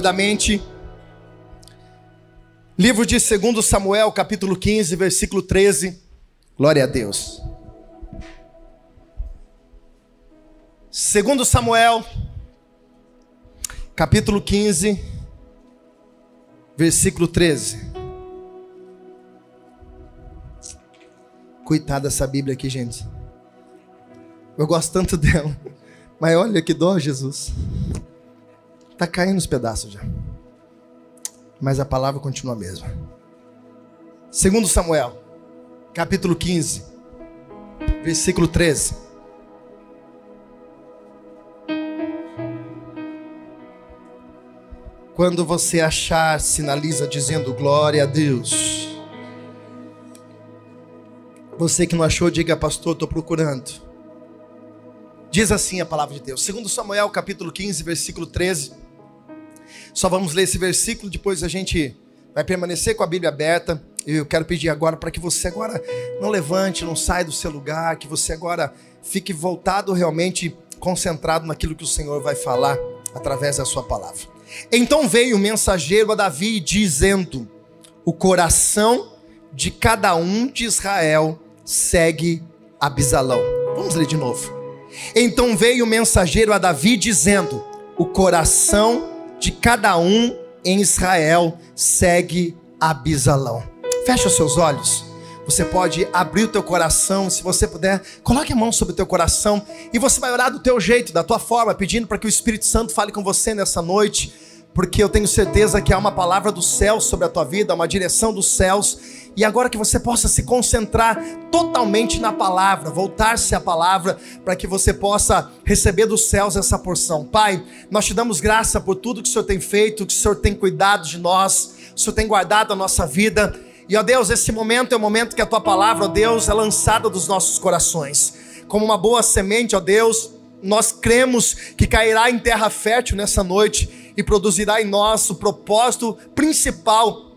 Rapidamente. Livro de 2 Samuel, capítulo 15, versículo 13. Glória a Deus. 2 Samuel, capítulo 15, versículo 13. Coitada dessa Bíblia aqui, gente. Eu gosto tanto dela. Mas olha que dó, Jesus. Tá caindo os pedaços já. Mas a palavra continua a mesma. Segundo Samuel, capítulo 15, versículo 13. Quando você achar, sinaliza dizendo glória a Deus. Você que não achou, diga, pastor, estou procurando. Diz assim a palavra de Deus. Segundo Samuel, capítulo 15, versículo 13. Só vamos ler esse versículo, depois a gente vai permanecer com a Bíblia aberta. Eu quero pedir agora para que você agora não levante, não saia do seu lugar, que você agora fique voltado realmente concentrado naquilo que o Senhor vai falar através da sua palavra. Então veio o mensageiro a Davi dizendo: O coração de cada um de Israel segue Abisalão. Vamos ler de novo. Então veio o mensageiro a Davi dizendo: O coração de cada um em Israel segue Abisalão. Fecha os seus olhos. Você pode abrir o teu coração, se você puder, coloque a mão sobre o teu coração e você vai orar do teu jeito, da tua forma, pedindo para que o Espírito Santo fale com você nessa noite, porque eu tenho certeza que há uma palavra do céu sobre a tua vida, uma direção dos céus e agora que você possa se concentrar totalmente na palavra, voltar-se à palavra, para que você possa receber dos céus essa porção. Pai, nós te damos graça por tudo que o Senhor tem feito, que o Senhor tem cuidado de nós, o Senhor tem guardado a nossa vida. E ó Deus, esse momento é o momento que a tua palavra, ó Deus, é lançada dos nossos corações. Como uma boa semente, ó Deus, nós cremos que cairá em terra fértil nessa noite e produzirá em nós o propósito principal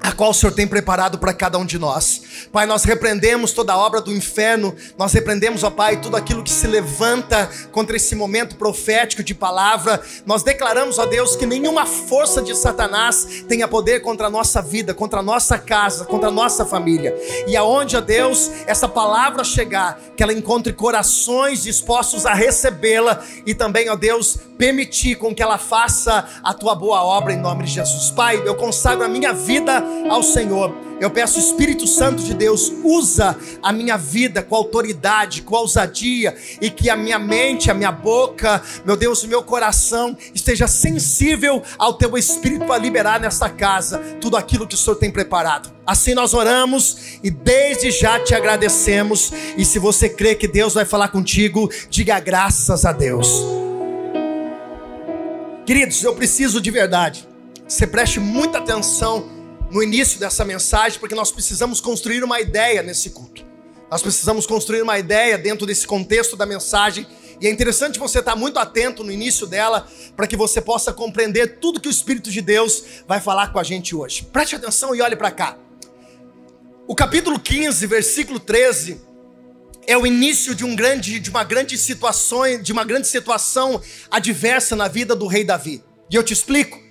a qual o Senhor tem preparado para cada um de nós. Pai, nós repreendemos toda a obra do inferno, nós repreendemos, ó Pai, tudo aquilo que se levanta contra esse momento profético de palavra. Nós declaramos, ó Deus, que nenhuma força de Satanás tenha poder contra a nossa vida, contra a nossa casa, contra a nossa família. E aonde, ó Deus, essa palavra chegar, que ela encontre corações dispostos a recebê-la e também, ó Deus, permitir com que ela faça a tua boa obra em nome de Jesus. Pai, eu consagro a minha vida ao Senhor. Eu peço, Espírito Santo de Deus, usa a minha vida com autoridade, com ousadia, e que a minha mente, a minha boca, meu Deus, o meu coração esteja sensível ao teu Espírito para liberar nesta casa tudo aquilo que o Senhor tem preparado. Assim nós oramos e desde já te agradecemos. E se você crê que Deus vai falar contigo, diga graças a Deus. Queridos, eu preciso de verdade. Você preste muita atenção no início dessa mensagem, porque nós precisamos construir uma ideia nesse culto. Nós precisamos construir uma ideia dentro desse contexto da mensagem. E é interessante você estar muito atento no início dela, para que você possa compreender tudo que o Espírito de Deus vai falar com a gente hoje. Preste atenção e olhe para cá. O capítulo 15, versículo 13, é o início de, um grande, de uma grande situação, de uma grande situação adversa na vida do rei Davi. E eu te explico.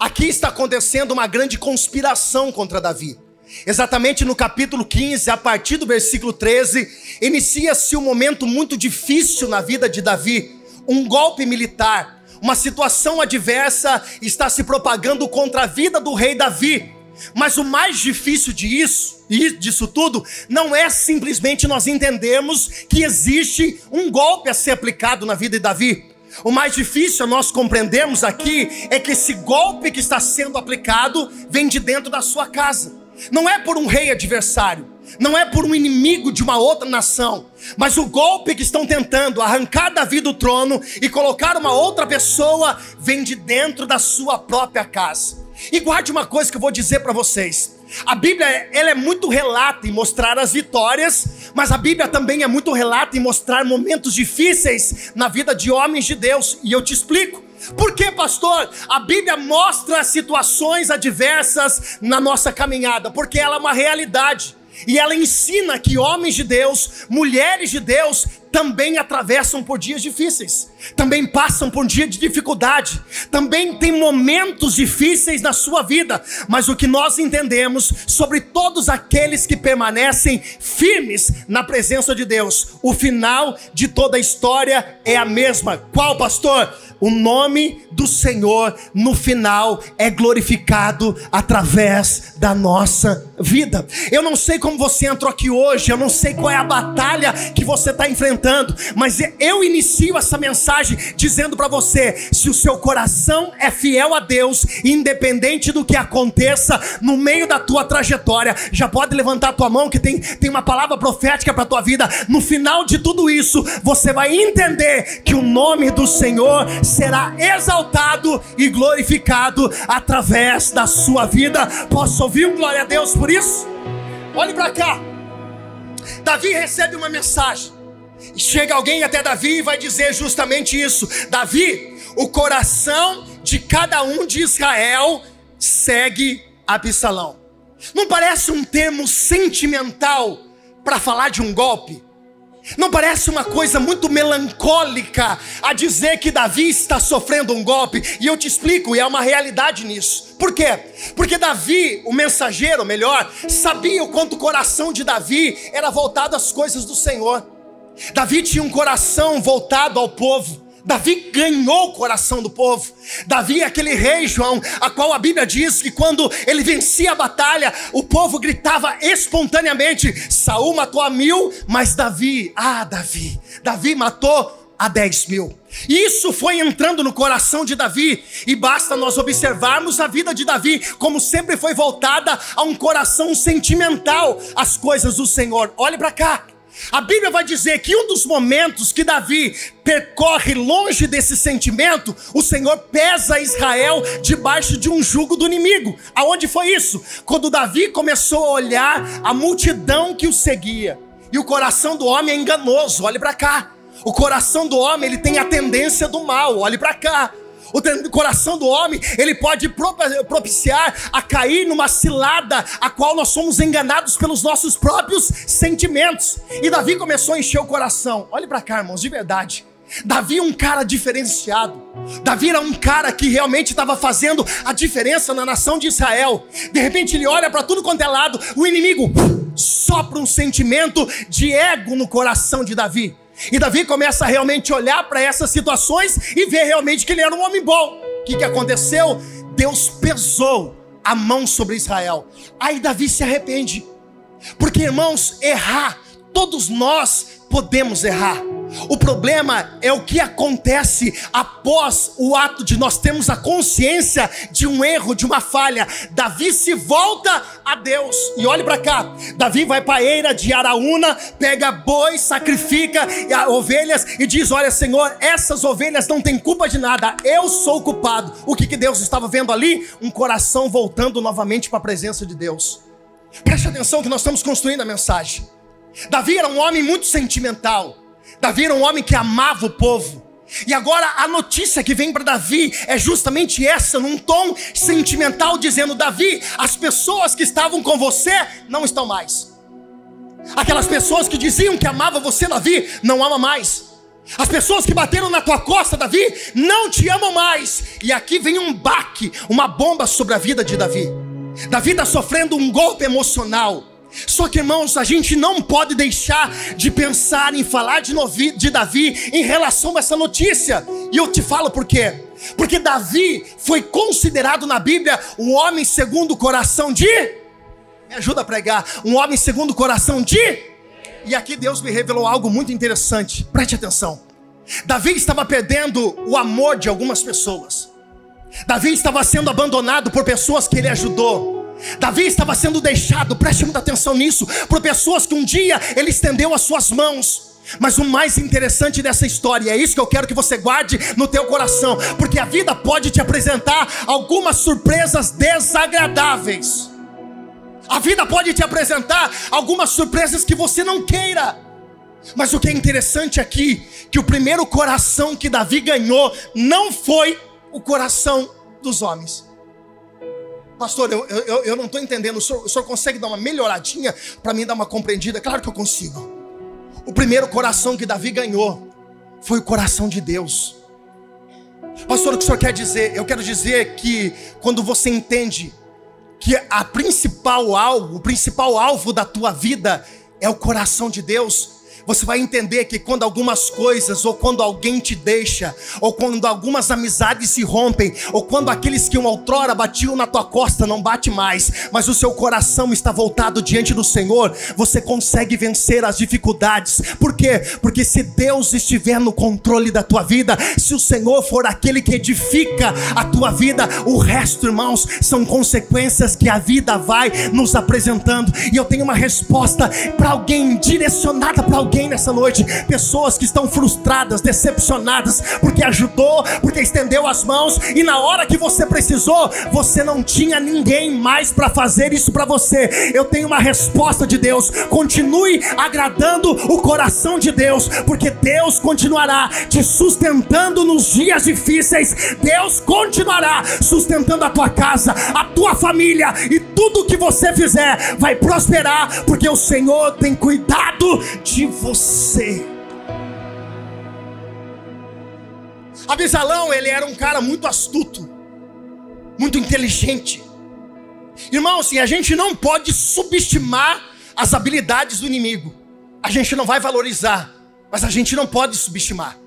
Aqui está acontecendo uma grande conspiração contra Davi. Exatamente no capítulo 15, a partir do versículo 13, inicia-se um momento muito difícil na vida de Davi, um golpe militar, uma situação adversa está se propagando contra a vida do rei Davi. Mas o mais difícil disso, disso tudo, não é simplesmente nós entendermos que existe um golpe a ser aplicado na vida de Davi. O mais difícil nós compreendermos aqui é que esse golpe que está sendo aplicado vem de dentro da sua casa. Não é por um rei adversário, não é por um inimigo de uma outra nação, mas o golpe que estão tentando arrancar Davi do trono e colocar uma outra pessoa vem de dentro da sua própria casa. E guarde uma coisa que eu vou dizer para vocês. A Bíblia ela é muito relata em mostrar as vitórias, mas a Bíblia também é muito relata em mostrar momentos difíceis na vida de homens de Deus. E eu te explico. Por que, pastor? A Bíblia mostra situações adversas na nossa caminhada, porque ela é uma realidade. E ela ensina que homens de Deus, mulheres de Deus, também atravessam por dias difíceis, também passam por um dia de dificuldade, também tem momentos difíceis na sua vida, mas o que nós entendemos sobre todos aqueles que permanecem firmes na presença de Deus, o final de toda a história é a mesma. Qual, pastor? o nome do Senhor no final é glorificado através da nossa vida. Eu não sei como você entrou aqui hoje, eu não sei qual é a batalha que você está enfrentando, mas eu inicio essa mensagem dizendo para você: se o seu coração é fiel a Deus, independente do que aconteça no meio da tua trajetória, já pode levantar a tua mão que tem, tem uma palavra profética para tua vida. No final de tudo isso, você vai entender que o nome do Senhor será exaltado e glorificado através da sua vida. Posso ouvir um glória a Deus por isso? Olhe para cá. Davi recebe uma mensagem. Chega alguém até Davi e vai dizer justamente isso: Davi, o coração de cada um de Israel segue Absalão. Não parece um termo sentimental para falar de um golpe? Não parece uma coisa muito melancólica a dizer que Davi está sofrendo um golpe? E eu te explico, e há uma realidade nisso. Por quê? Porque Davi, o mensageiro, melhor, sabia o quanto o coração de Davi era voltado às coisas do Senhor. Davi tinha um coração voltado ao povo. Davi ganhou o coração do povo. Davi é aquele rei, João, a qual a Bíblia diz que quando ele vencia a batalha, o povo gritava espontaneamente: Saul matou a mil, mas Davi, ah, Davi, Davi matou a dez mil. Isso foi entrando no coração de Davi, e basta nós observarmos a vida de Davi, como sempre foi voltada a um coração sentimental, as coisas do Senhor. Olhe para cá. A Bíblia vai dizer que um dos momentos que Davi percorre longe desse sentimento, o Senhor pesa Israel debaixo de um jugo do inimigo. Aonde foi isso? Quando Davi começou a olhar a multidão que o seguia. E o coração do homem é enganoso, olhe para cá. O coração do homem, ele tem a tendência do mal, olhe para cá. O coração do homem, ele pode propiciar a cair numa cilada a qual nós somos enganados pelos nossos próprios sentimentos. E Davi começou a encher o coração. Olhe para cá, irmãos, de verdade. Davi é um cara diferenciado. Davi era um cara que realmente estava fazendo a diferença na nação de Israel. De repente ele olha para tudo quanto é lado, o inimigo sopra um sentimento de ego no coração de Davi. E Davi começa a realmente olhar para essas situações e ver realmente que ele era um homem bom. O que, que aconteceu? Deus pesou a mão sobre Israel. Aí Davi se arrepende. Porque, irmãos, errar, todos nós podemos errar. O problema é o que acontece após o ato de nós termos a consciência de um erro, de uma falha. Davi se volta a Deus. E olhe para cá. Davi vai para a eira de Araúna, pega bois, sacrifica ovelhas e diz: Olha, Senhor, essas ovelhas não têm culpa de nada. Eu sou o culpado. O que, que Deus estava vendo ali? Um coração voltando novamente para a presença de Deus. Preste atenção que nós estamos construindo a mensagem. Davi era um homem muito sentimental. Davi era um homem que amava o povo. E agora a notícia que vem para Davi é justamente essa, num tom sentimental, dizendo: Davi, as pessoas que estavam com você não estão mais. Aquelas pessoas que diziam que amavam você, Davi, não ama mais. As pessoas que bateram na tua costa, Davi, não te amam mais. E aqui vem um baque, uma bomba sobre a vida de Davi. Davi está sofrendo um golpe emocional. Só que, irmãos, a gente não pode deixar de pensar em falar de, Novi, de Davi em relação a essa notícia. E eu te falo por quê? Porque Davi foi considerado na Bíblia um homem segundo o coração de. Me ajuda a pregar. Um homem segundo o coração de. E aqui Deus me revelou algo muito interessante. Preste atenção. Davi estava perdendo o amor de algumas pessoas. Davi estava sendo abandonado por pessoas que ele ajudou. Davi estava sendo deixado, preste muita atenção nisso, por pessoas que um dia ele estendeu as suas mãos. Mas o mais interessante dessa história, é isso que eu quero que você guarde no teu coração, porque a vida pode te apresentar algumas surpresas desagradáveis. A vida pode te apresentar algumas surpresas que você não queira. Mas o que é interessante aqui, que o primeiro coração que Davi ganhou não foi o coração dos homens. Pastor, eu, eu, eu não estou entendendo. O senhor, o senhor consegue dar uma melhoradinha para mim dar uma compreendida? Claro que eu consigo. o primeiro coração que Davi ganhou foi o coração de Deus. Pastor, o que o senhor quer dizer? Eu quero dizer que quando você entende que a principal alvo, o principal alvo da tua vida é o coração de Deus, você vai entender que quando algumas coisas, ou quando alguém te deixa, ou quando algumas amizades se rompem, ou quando aqueles que um outrora batiam na tua costa não bate mais, mas o seu coração está voltado diante do Senhor, você consegue vencer as dificuldades. Por quê? Porque se Deus estiver no controle da tua vida, se o Senhor for aquele que edifica a tua vida, o resto, irmãos, são consequências que a vida vai nos apresentando. E eu tenho uma resposta para alguém direcionada para alguém alguém nessa noite, pessoas que estão frustradas, decepcionadas, porque ajudou, porque estendeu as mãos e na hora que você precisou, você não tinha ninguém mais para fazer isso para você. Eu tenho uma resposta de Deus. Continue agradando o coração de Deus, porque Deus continuará te sustentando nos dias difíceis. Deus continuará sustentando a tua casa, a tua família e tudo que você fizer vai prosperar, porque o Senhor tem cuidado de você. Abisalão, ele era um cara muito astuto, muito inteligente. Irmãos, e a gente não pode subestimar as habilidades do inimigo. A gente não vai valorizar, mas a gente não pode subestimar.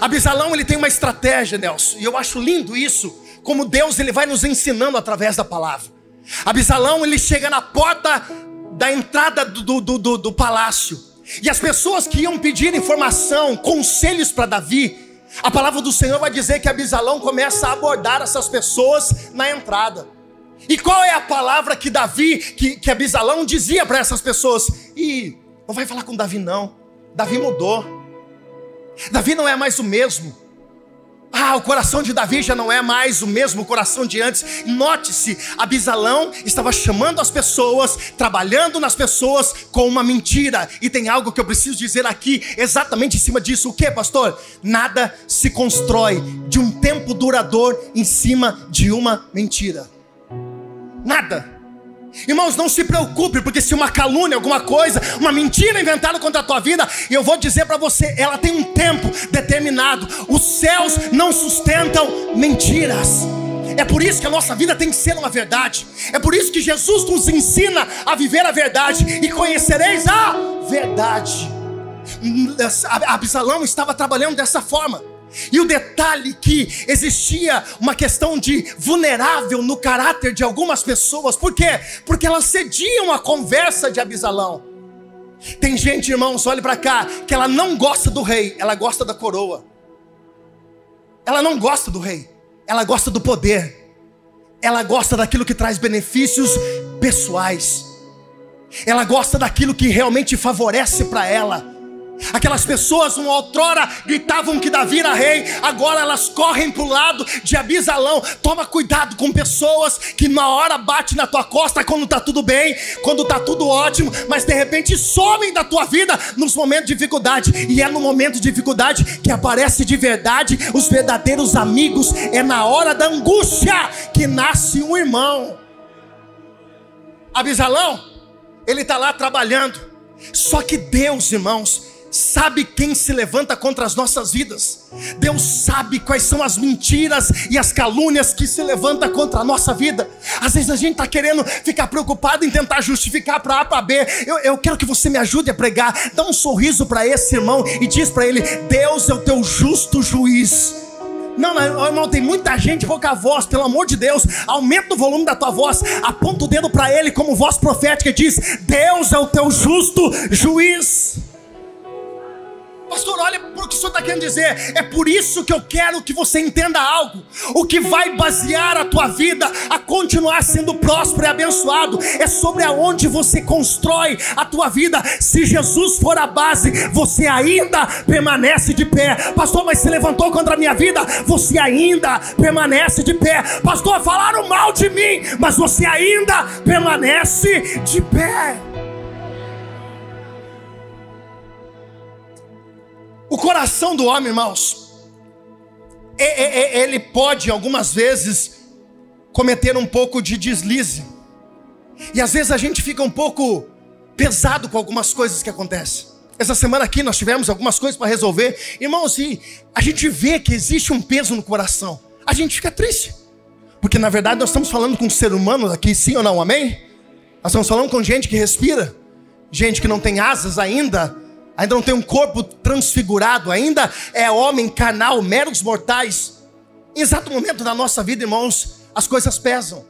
Abisalão, ele tem uma estratégia, Nelson, e eu acho lindo isso, como Deus ele vai nos ensinando através da palavra. Abisalão, ele chega na porta da entrada do, do, do, do palácio. E as pessoas que iam pedir informação, conselhos para Davi, a palavra do Senhor vai dizer que Abisalão começa a abordar essas pessoas na entrada. E qual é a palavra que Davi, que, que Abisalão dizia para essas pessoas? E não vai falar com Davi, não. Davi mudou. Davi não é mais o mesmo. Ah, o coração de Davi já não é mais o mesmo coração de antes. Note-se, Abisalão estava chamando as pessoas, trabalhando nas pessoas com uma mentira. E tem algo que eu preciso dizer aqui, exatamente em cima disso. O que, pastor? Nada se constrói de um tempo duradouro em cima de uma mentira. Nada. Irmãos, não se preocupe, porque se uma calúnia, alguma coisa, uma mentira inventada contra a tua vida, eu vou dizer para você, ela tem um tempo determinado. Os céus não sustentam mentiras. É por isso que a nossa vida tem que ser uma verdade. É por isso que Jesus nos ensina a viver a verdade e conhecereis a verdade. Absalão estava trabalhando dessa forma. E o detalhe que existia uma questão de vulnerável no caráter de algumas pessoas, por quê? Porque elas cediam à conversa de Abisalão. Tem gente, irmãos, olhe para cá, que ela não gosta do rei, ela gosta da coroa. Ela não gosta do rei, ela gosta do poder. Ela gosta daquilo que traz benefícios pessoais. Ela gosta daquilo que realmente favorece para ela. Aquelas pessoas, uma outrora, gritavam que Davi era rei, agora elas correm para o lado de Abisalão. Toma cuidado com pessoas que na hora bate na tua costa quando está tudo bem, quando está tudo ótimo, mas de repente somem da tua vida nos momentos de dificuldade. E é no momento de dificuldade que aparece de verdade os verdadeiros amigos. É na hora da angústia que nasce um irmão. Abisalão, ele está lá trabalhando. Só que Deus, irmãos, sabe quem se levanta contra as nossas vidas. Deus sabe quais são as mentiras e as calúnias que se levantam contra a nossa vida. Às vezes a gente está querendo ficar preocupado em tentar justificar para A para B. Eu, eu quero que você me ajude a pregar. Dá um sorriso para esse irmão e diz para ele: Deus é o teu justo juiz. Não, não, irmão, tem muita gente pouca voz, pelo amor de Deus, aumenta o volume da tua voz, aponta o dedo para ele como voz profética e diz: Deus é o teu justo juiz. Pastor, olha por que o senhor está querendo dizer. É por isso que eu quero que você entenda algo. O que vai basear a tua vida a continuar sendo próspero e abençoado é sobre aonde você constrói a tua vida. Se Jesus for a base, você ainda permanece de pé. Pastor, mas se levantou contra a minha vida, você ainda permanece de pé. Pastor, falaram mal de mim, mas você ainda permanece de pé. O coração do homem, irmãos, é, é, é, ele pode algumas vezes cometer um pouco de deslize. E às vezes a gente fica um pouco pesado com algumas coisas que acontecem. Essa semana aqui nós tivemos algumas coisas para resolver. Irmãos, e a gente vê que existe um peso no coração. A gente fica triste. Porque na verdade nós estamos falando com ser humano aqui, sim ou não, amém? Nós estamos falando com gente que respira, gente que não tem asas ainda, ainda não tem um corpo transfigurado, ainda é homem carnal, meros mortais. Em exato momento da nossa vida, irmãos, as coisas pesam.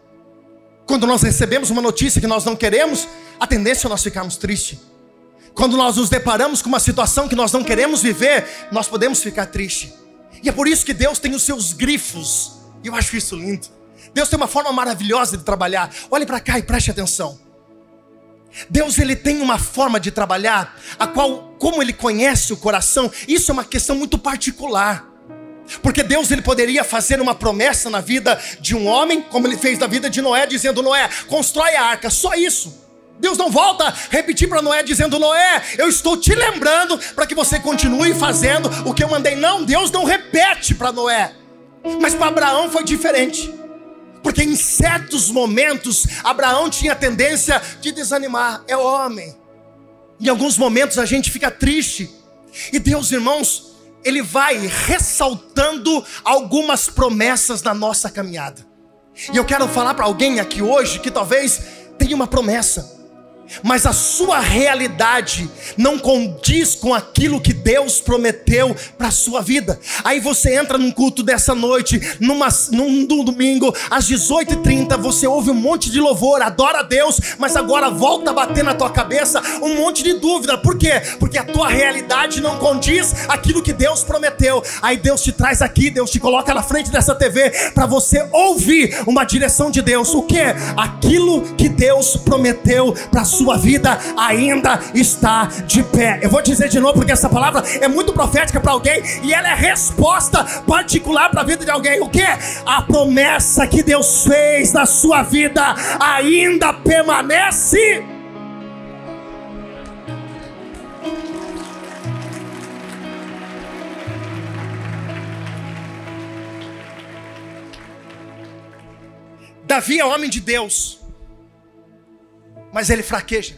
Quando nós recebemos uma notícia que nós não queremos, a tendência é nós ficarmos tristes. Quando nós nos deparamos com uma situação que nós não queremos viver, nós podemos ficar tristes. E é por isso que Deus tem os seus grifos. E eu acho isso lindo. Deus tem uma forma maravilhosa de trabalhar. Olhe para cá e preste atenção. Deus ele tem uma forma de trabalhar, a qual, como ele conhece o coração, isso é uma questão muito particular. Porque Deus ele poderia fazer uma promessa na vida de um homem, como ele fez na vida de Noé, dizendo: Noé, constrói a arca, só isso. Deus não volta a repetir para Noé dizendo: Noé, eu estou te lembrando para que você continue fazendo o que eu mandei. Não, Deus não repete para Noé. Mas para Abraão foi diferente. Porque em certos momentos Abraão tinha tendência de desanimar. É homem. Em alguns momentos a gente fica triste. E Deus, irmãos, Ele vai ressaltando algumas promessas na nossa caminhada. E eu quero falar para alguém aqui hoje que talvez tenha uma promessa mas a sua realidade não condiz com aquilo que Deus prometeu para a sua vida. Aí você entra num culto dessa noite, numa, num, num domingo, às 18h30, você ouve um monte de louvor, adora a Deus, mas agora volta a bater na tua cabeça um monte de dúvida. Por quê? Porque a tua realidade não condiz aquilo que Deus prometeu. Aí Deus te traz aqui, Deus te coloca na frente dessa TV para você ouvir uma direção de Deus. O que? Aquilo que Deus prometeu para a sua vida ainda está de pé. Eu vou dizer de novo porque essa palavra é muito profética para alguém e ela é resposta particular para a vida de alguém. O que? A promessa que Deus fez na sua vida ainda permanece. Davi é homem de Deus mas ele fraqueja.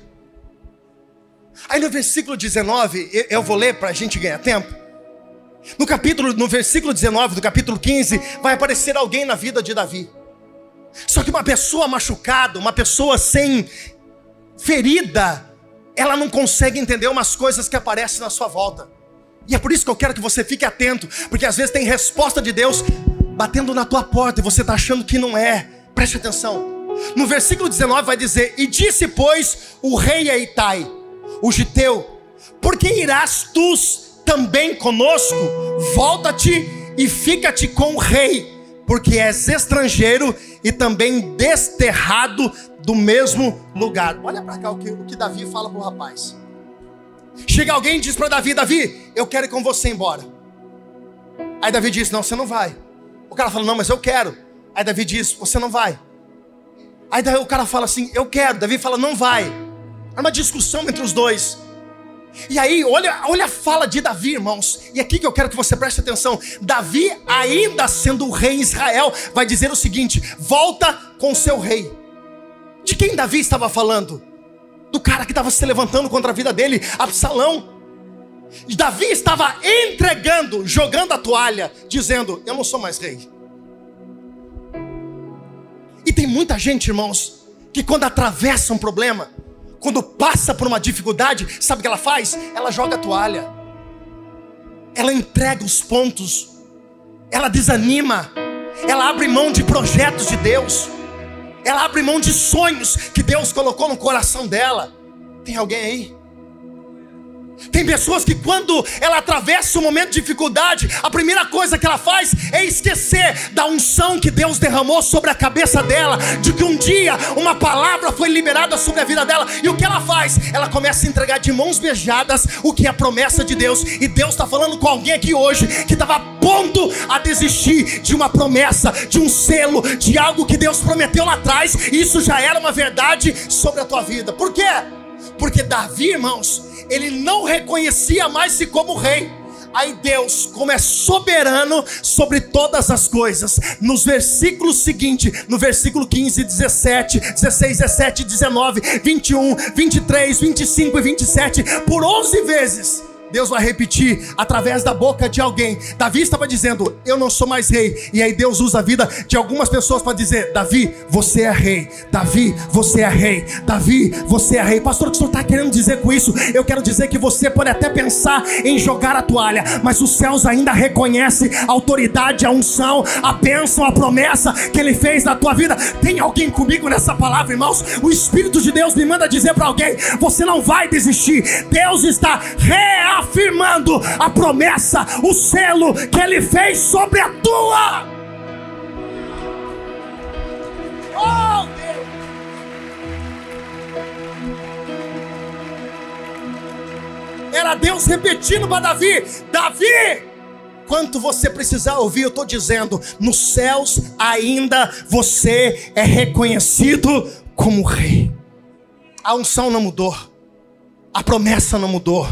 Aí no versículo 19, eu vou ler para a gente ganhar tempo. No capítulo, no versículo 19 do capítulo 15, vai aparecer alguém na vida de Davi. Só que uma pessoa machucada, uma pessoa sem ferida, ela não consegue entender umas coisas que aparecem na sua volta. E é por isso que eu quero que você fique atento, porque às vezes tem resposta de Deus batendo na tua porta e você está achando que não é. Preste atenção. No versículo 19 vai dizer: E disse, pois, o rei a Itai, o Giteu, por que irás tu também conosco? Volta-te e fica-te com o rei, porque és estrangeiro e também desterrado do mesmo lugar. Olha para cá o que, o que Davi fala para o rapaz. Chega alguém e diz para Davi: Davi, eu quero ir com você embora. Aí Davi diz: Não, você não vai. O cara fala: Não, mas eu quero. Aí Davi diz: Você não vai. Aí o cara fala assim: Eu quero. Davi fala: Não vai. É uma discussão entre os dois. E aí, olha, olha a fala de Davi, irmãos. E aqui que eu quero que você preste atenção. Davi, ainda sendo o rei Israel, vai dizer o seguinte: volta com seu rei. De quem Davi estava falando? Do cara que estava se levantando contra a vida dele, Absalão. Davi estava entregando, jogando a toalha, dizendo: Eu não sou mais rei. E tem muita gente, irmãos, que quando atravessa um problema, quando passa por uma dificuldade, sabe o que ela faz? Ela joga a toalha, ela entrega os pontos, ela desanima, ela abre mão de projetos de Deus, ela abre mão de sonhos que Deus colocou no coração dela. Tem alguém aí? Tem pessoas que quando ela atravessa um momento de dificuldade, a primeira coisa que ela faz é esquecer da unção que Deus derramou sobre a cabeça dela, de que um dia uma palavra foi liberada sobre a vida dela. E o que ela faz? Ela começa a entregar de mãos beijadas o que é a promessa de Deus. E Deus está falando com alguém aqui hoje que estava a ponto a desistir de uma promessa, de um selo, de algo que Deus prometeu lá atrás. E isso já era uma verdade sobre a tua vida. Por quê? Porque Davi, irmãos, ele não reconhecia mais se como rei. Aí Deus, como é soberano sobre todas as coisas, nos versículos seguintes, no versículo 15, 17, 16, 17, 19, 21, 23, 25 e 27, por 11 vezes, Deus vai repetir através da boca de alguém. Davi estava dizendo: Eu não sou mais rei. E aí Deus usa a vida de algumas pessoas para dizer: Davi, você é rei. Davi, você é rei. Davi, você é rei. Pastor, o que o senhor está querendo dizer com isso? Eu quero dizer que você pode até pensar em jogar a toalha, mas os céus ainda reconhecem a autoridade, a unção, a bênção, a promessa que Ele fez na tua vida. Tem alguém comigo nessa palavra, irmãos? O Espírito de Deus me manda dizer para alguém: Você não vai desistir. Deus está real afirmando a promessa, o selo que ele fez sobre a tua. Oh, Deus. Era Deus repetindo para Davi: Davi, quanto você precisar ouvir, eu estou dizendo: nos céus ainda você é reconhecido como rei. A unção não mudou, a promessa não mudou.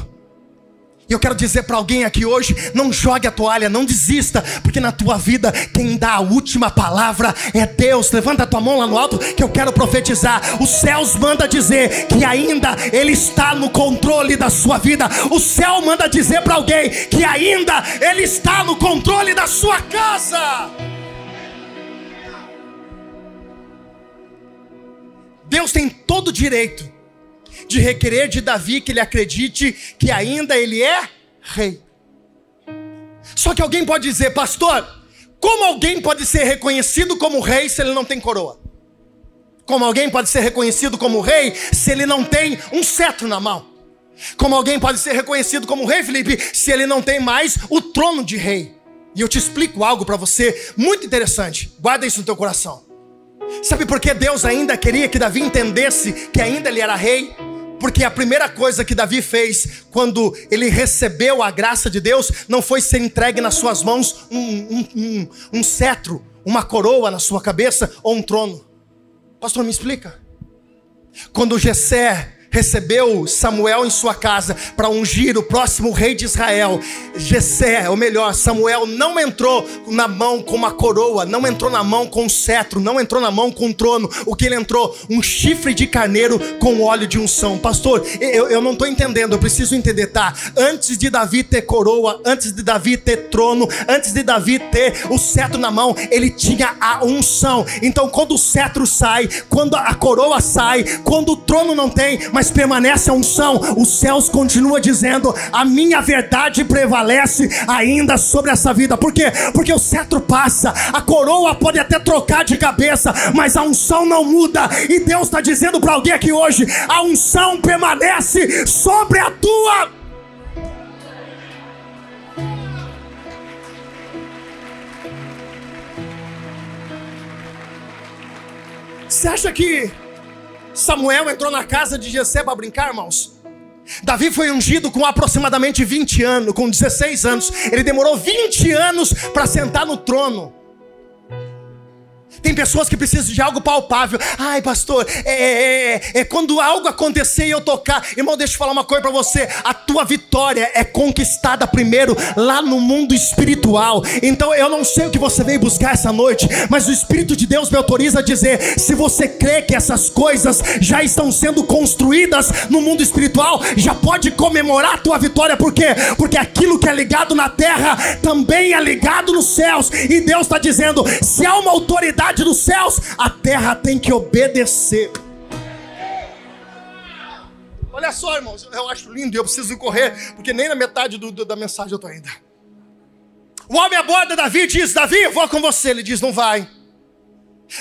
E eu quero dizer para alguém aqui hoje: não jogue a toalha, não desista, porque na tua vida quem dá a última palavra é Deus. Levanta a tua mão lá no alto que eu quero profetizar. Os céus manda dizer que ainda Ele está no controle da sua vida. O céu manda dizer para alguém que ainda Ele está no controle da sua casa. Deus tem todo o direito de requerer de Davi que ele acredite que ainda ele é rei. Só que alguém pode dizer, pastor, como alguém pode ser reconhecido como rei se ele não tem coroa? Como alguém pode ser reconhecido como rei se ele não tem um cetro na mão? Como alguém pode ser reconhecido como rei, Felipe, se ele não tem mais o trono de rei? E eu te explico algo para você muito interessante. Guarda isso no teu coração. Sabe por que Deus ainda queria que Davi entendesse que ainda ele era rei? Porque a primeira coisa que Davi fez quando ele recebeu a graça de Deus não foi ser entregue nas suas mãos um, um, um, um cetro, uma coroa na sua cabeça ou um trono. Pastor, me explica. Quando Jessé recebeu Samuel em sua casa para ungir o próximo rei de Israel. Jessé, ou melhor, Samuel não entrou na mão com uma coroa, não entrou na mão com um cetro, não entrou na mão com um trono. O que ele entrou? Um chifre de carneiro com óleo de unção. Pastor, eu, eu não estou entendendo, eu preciso entender, tá? Antes de Davi ter coroa, antes de Davi ter trono, antes de Davi ter o cetro na mão, ele tinha a unção. Então, quando o cetro sai, quando a coroa sai, quando o trono não tem, mas permanece a unção, os céus continuam dizendo: a minha verdade prevalece ainda sobre essa vida. Por quê? Porque o cetro passa, a coroa pode até trocar de cabeça, mas a unção não muda. E Deus está dizendo para alguém aqui hoje: a unção permanece sobre a tua. Você acha que Samuel entrou na casa de Jessé para brincar, irmãos. Davi foi ungido com aproximadamente 20 anos, com 16 anos. Ele demorou 20 anos para sentar no trono. Tem pessoas que precisam de algo palpável. Ai, pastor, é, é, é, é, quando algo acontecer e eu tocar. Irmão, deixa eu falar uma coisa para você. A tua vitória é conquistada primeiro lá no mundo espiritual. Então eu não sei o que você veio buscar essa noite, mas o Espírito de Deus me autoriza a dizer: se você crê que essas coisas já estão sendo construídas no mundo espiritual, já pode comemorar a tua vitória. Por quê? Porque aquilo que é ligado na terra também é ligado nos céus. E Deus está dizendo: se há uma autoridade autoridade dos céus, a terra tem que obedecer. Olha só, irmãos, eu acho lindo e eu preciso correr, porque nem na metade do, do, da mensagem eu estou ainda. O homem aborda Davi e diz: Davi, eu vou com você. Ele diz: Não vai.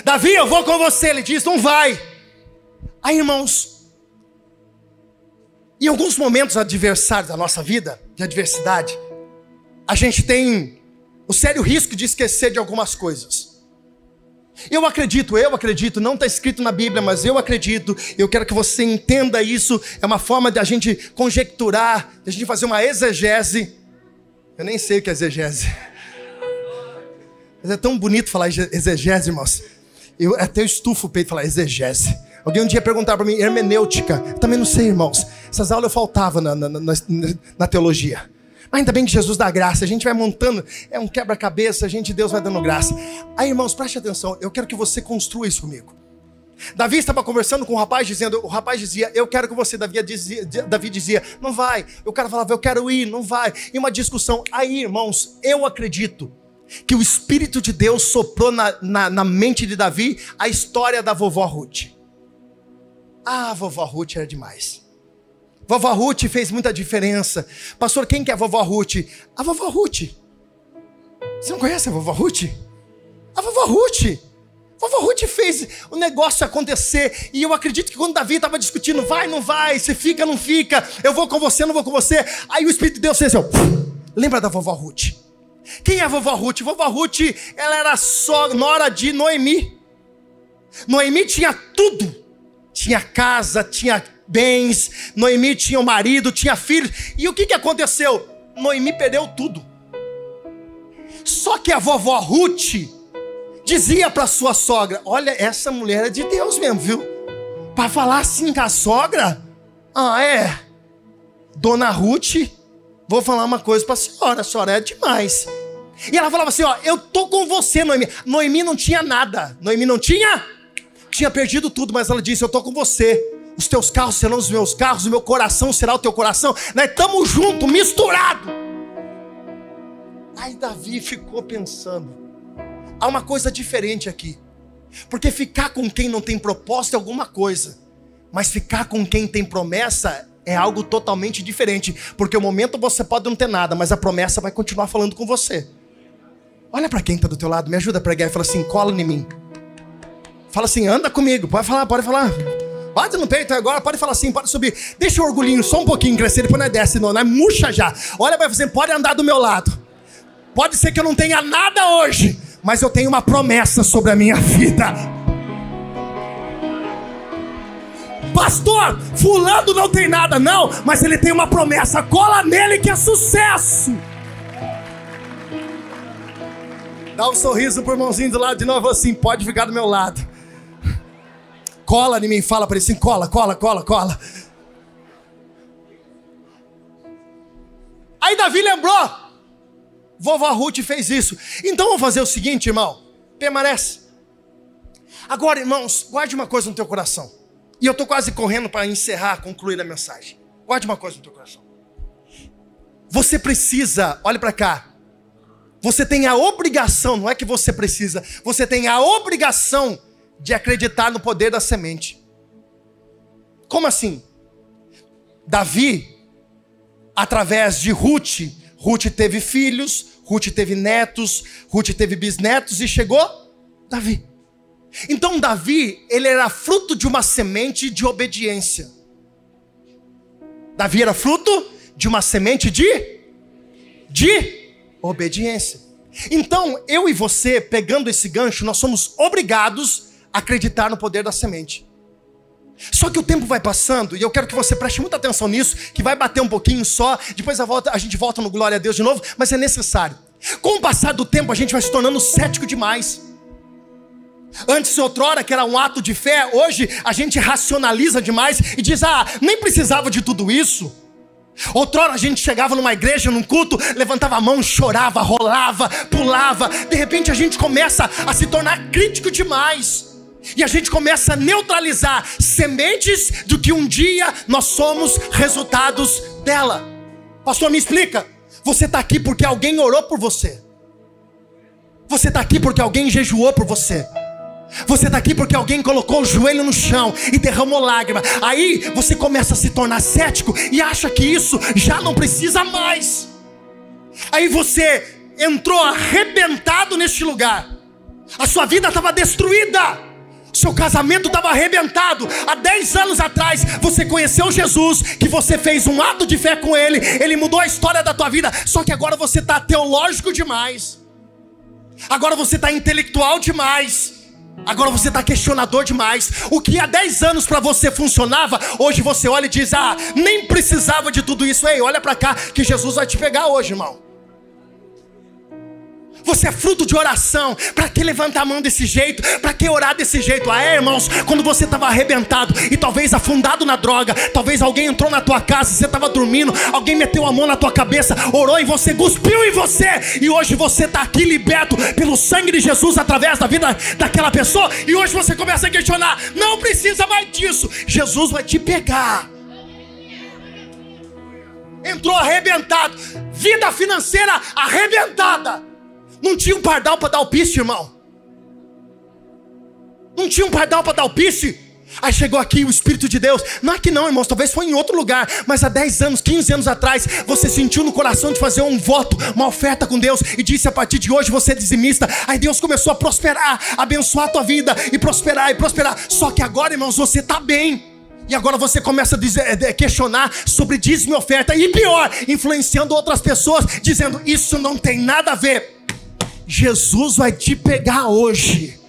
Davi, eu vou com você. Ele diz: Não vai. Aí, irmãos, em alguns momentos adversários da nossa vida, de adversidade, a gente tem o sério risco de esquecer de algumas coisas. Eu acredito, eu acredito, não está escrito na Bíblia, mas eu acredito, eu quero que você entenda isso. É uma forma de a gente conjecturar, de a gente fazer uma exegese. Eu nem sei o que é exegese. Mas é tão bonito falar exegese, irmãos. Eu até estufo o peito falar exegese. Alguém um dia perguntar para mim, hermenêutica. Eu também não sei, irmãos. Essas aulas eu faltava na, na, na, na teologia. Mas ainda bem que Jesus dá graça, a gente vai montando, é um quebra-cabeça, a gente, Deus vai dando graça. Aí, irmãos, preste atenção, eu quero que você construa isso comigo. Davi estava conversando com o rapaz, dizendo, o rapaz dizia, eu quero que você, Davi dizia, Davi dizia, não vai. O cara falava, eu quero ir, não vai. E uma discussão. Aí, irmãos, eu acredito que o Espírito de Deus soprou na, na, na mente de Davi a história da vovó Ruth. Ah, a vovó Ruth era demais. Vovó Ruth fez muita diferença. Pastor, quem que é a vovó Ruth? A vovó Ruth. Você não conhece a vovó Ruth? A vovó Ruth. Vovó Ruth fez o negócio acontecer. E eu acredito que quando Davi estava discutindo, vai, não vai, você fica, não fica, eu vou com você, não vou com você. Aí o Espírito de Deus fez assim, lembra da vovó Ruth? Quem é a vovó Ruth? Vovó Ruth, ela era só nora de Noemi. Noemi tinha tudo. Tinha casa, tinha bens. Noemi tinha um marido, tinha filhos. E o que, que aconteceu? Noemi perdeu tudo. Só que a vovó Ruth dizia para sua sogra: Olha, essa mulher é de Deus mesmo, viu? Para falar assim com a sogra? Ah, é. Dona Ruth, vou falar uma coisa para a senhora: a senhora é demais. E ela falava assim: Ó, eu tô com você, Noemi. Noemi não tinha nada. Noemi não tinha? Tinha perdido tudo, mas ela disse: Eu tô com você. Os teus carros serão os meus carros, o meu coração será o teu coração. Nós estamos juntos, misturados. Aí Davi ficou pensando há uma coisa diferente aqui. Porque ficar com quem não tem proposta é alguma coisa, mas ficar com quem tem promessa é algo totalmente diferente. Porque o momento você pode não ter nada, mas a promessa vai continuar falando com você. Olha para quem está do teu lado, me ajuda a pregar e fala assim: cola em mim. Fala assim, anda comigo, pode falar, pode falar. Bate no peito agora, pode falar assim, pode subir. Deixa o orgulhinho só um pouquinho crescer, depois não é desce, não, não é murcha já. Olha para você, pode andar do meu lado. Pode ser que eu não tenha nada hoje, mas eu tenho uma promessa sobre a minha vida. Pastor, fulano não tem nada, não, mas ele tem uma promessa. Cola nele que é sucesso. Dá um sorriso pro irmãozinho do lado de novo assim, pode ficar do meu lado. Cola em mim, fala para ele assim, cola, cola, cola, cola. Aí Davi lembrou Vovó Ruth fez isso. Então vamos fazer o seguinte, irmão. Permanece. Agora, irmãos, guarde uma coisa no teu coração. E eu estou quase correndo para encerrar, concluir a mensagem. Guarde uma coisa no teu coração. Você precisa, olhe para cá. Você tem a obrigação, não é que você precisa, você tem a obrigação de acreditar no poder da semente. Como assim? Davi, através de Ruth, Ruth teve filhos, Ruth teve netos, Ruth teve bisnetos e chegou Davi. Então Davi, ele era fruto de uma semente de obediência. Davi era fruto de uma semente de de obediência. Então, eu e você, pegando esse gancho, nós somos obrigados acreditar no poder da semente. Só que o tempo vai passando e eu quero que você preste muita atenção nisso, que vai bater um pouquinho só, depois a, volta, a gente volta no glória a Deus de novo, mas é necessário. Com o passar do tempo a gente vai se tornando cético demais. Antes, outrora, que era um ato de fé, hoje a gente racionaliza demais e diz: ah, nem precisava de tudo isso. Outrora a gente chegava numa igreja, num culto, levantava a mão, chorava, rolava, pulava. De repente a gente começa a se tornar crítico demais. E a gente começa a neutralizar sementes do que um dia nós somos resultados dela. Pastor, me explica. Você está aqui porque alguém orou por você. Você está aqui porque alguém jejuou por você. Você está aqui porque alguém colocou o joelho no chão e derramou lágrima. Aí você começa a se tornar cético e acha que isso já não precisa mais. Aí você entrou arrebentado neste lugar. A sua vida estava destruída. Seu casamento estava arrebentado. Há 10 anos atrás você conheceu Jesus, que você fez um ato de fé com Ele, Ele mudou a história da tua vida. Só que agora você está teológico demais. Agora você está intelectual demais. Agora você está questionador demais. O que há 10 anos para você funcionava, hoje você olha e diz: Ah, nem precisava de tudo isso. Ei, olha para cá que Jesus vai te pegar hoje, irmão. Você é fruto de oração. Para que levantar a mão desse jeito? Para que orar desse jeito? Ah, é, irmãos, quando você estava arrebentado e talvez afundado na droga, talvez alguém entrou na tua casa, você estava dormindo, alguém meteu a mão na tua cabeça, orou em você, cuspiu em você, e hoje você está aqui liberto pelo sangue de Jesus através da vida daquela pessoa, e hoje você começa a questionar: não precisa mais disso, Jesus vai te pegar. Entrou arrebentado, vida financeira arrebentada não tinha um pardal para dar o piste, irmão. Não tinha um pardal para dar o piste. Aí chegou aqui o Espírito de Deus. Não é que não, irmãos, talvez foi em outro lugar. Mas há 10 anos, 15 anos atrás, você sentiu no coração de fazer um voto, uma oferta com Deus. E disse: a partir de hoje você é dizimista. Aí Deus começou a prosperar, abençoar a tua vida. E prosperar, e prosperar. Só que agora, irmãos, você está bem. E agora você começa a dizer, a questionar sobre dízimo e oferta. E pior, influenciando outras pessoas, dizendo: Isso não tem nada a ver. Jesus vai te pegar hoje.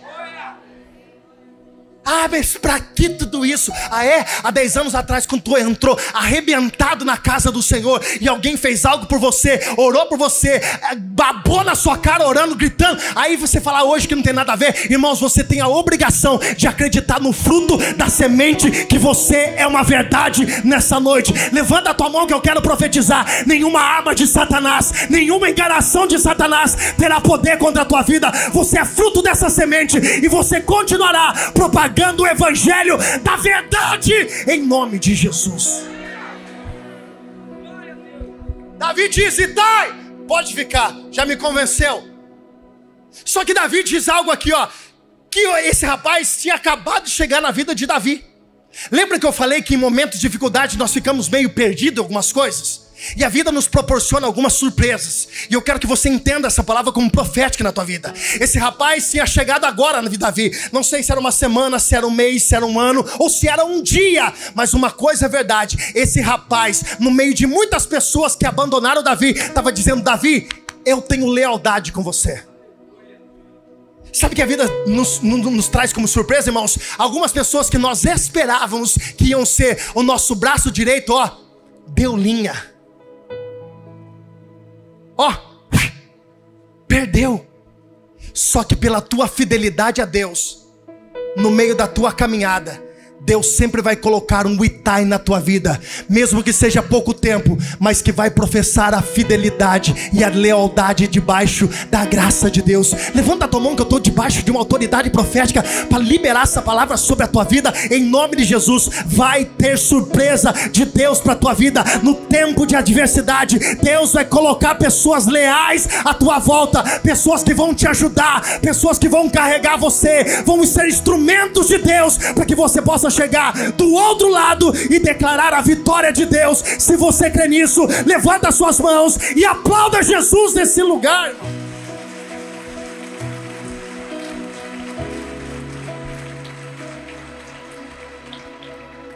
Ah, mas para que tudo isso? Ah, é? Há 10 anos atrás, quando tu entrou arrebentado na casa do Senhor e alguém fez algo por você, orou por você, eh, babou na sua cara orando, gritando. Aí você fala hoje que não tem nada a ver. Irmãos, você tem a obrigação de acreditar no fruto da semente que você é uma verdade nessa noite. Levanta a tua mão que eu quero profetizar. Nenhuma arma de Satanás, nenhuma enganação de Satanás terá poder contra a tua vida. Você é fruto dessa semente e você continuará propagando pregando o evangelho da verdade em nome de Jesus. Davi disse: Itai, pode ficar, já me convenceu. Só que Davi diz algo aqui, ó, que esse rapaz tinha acabado de chegar na vida de Davi. Lembra que eu falei que em momentos de dificuldade nós ficamos meio perdidos em algumas coisas? E a vida nos proporciona algumas surpresas. E eu quero que você entenda essa palavra como profética na tua vida. Esse rapaz tinha chegado agora na vida Davi. Não sei se era uma semana, se era um mês, se era um ano ou se era um dia. Mas uma coisa é verdade: esse rapaz, no meio de muitas pessoas que abandonaram Davi, estava dizendo: Davi, eu tenho lealdade com você. Sabe que a vida nos, nos, nos, traz como surpresa, irmãos? Algumas pessoas que nós esperávamos que iam ser o nosso braço direito, ó, deu linha ó, perdeu. Só que pela tua fidelidade a Deus, no meio da tua caminhada, Deus sempre vai colocar um Itai na tua vida, mesmo que seja pouco tempo, mas que vai professar a fidelidade e a lealdade debaixo da graça de Deus. Levanta a tua mão que eu estou debaixo de uma autoridade profética para liberar essa palavra sobre a tua vida, em nome de Jesus. Vai ter surpresa de Deus para a tua vida no tempo de adversidade. Deus vai colocar pessoas leais à tua volta, pessoas que vão te ajudar, pessoas que vão carregar você, vão ser instrumentos de Deus para que você possa chegar do outro lado e declarar a vitória de Deus. Se você crê nisso, levanta suas mãos e aplauda Jesus nesse lugar.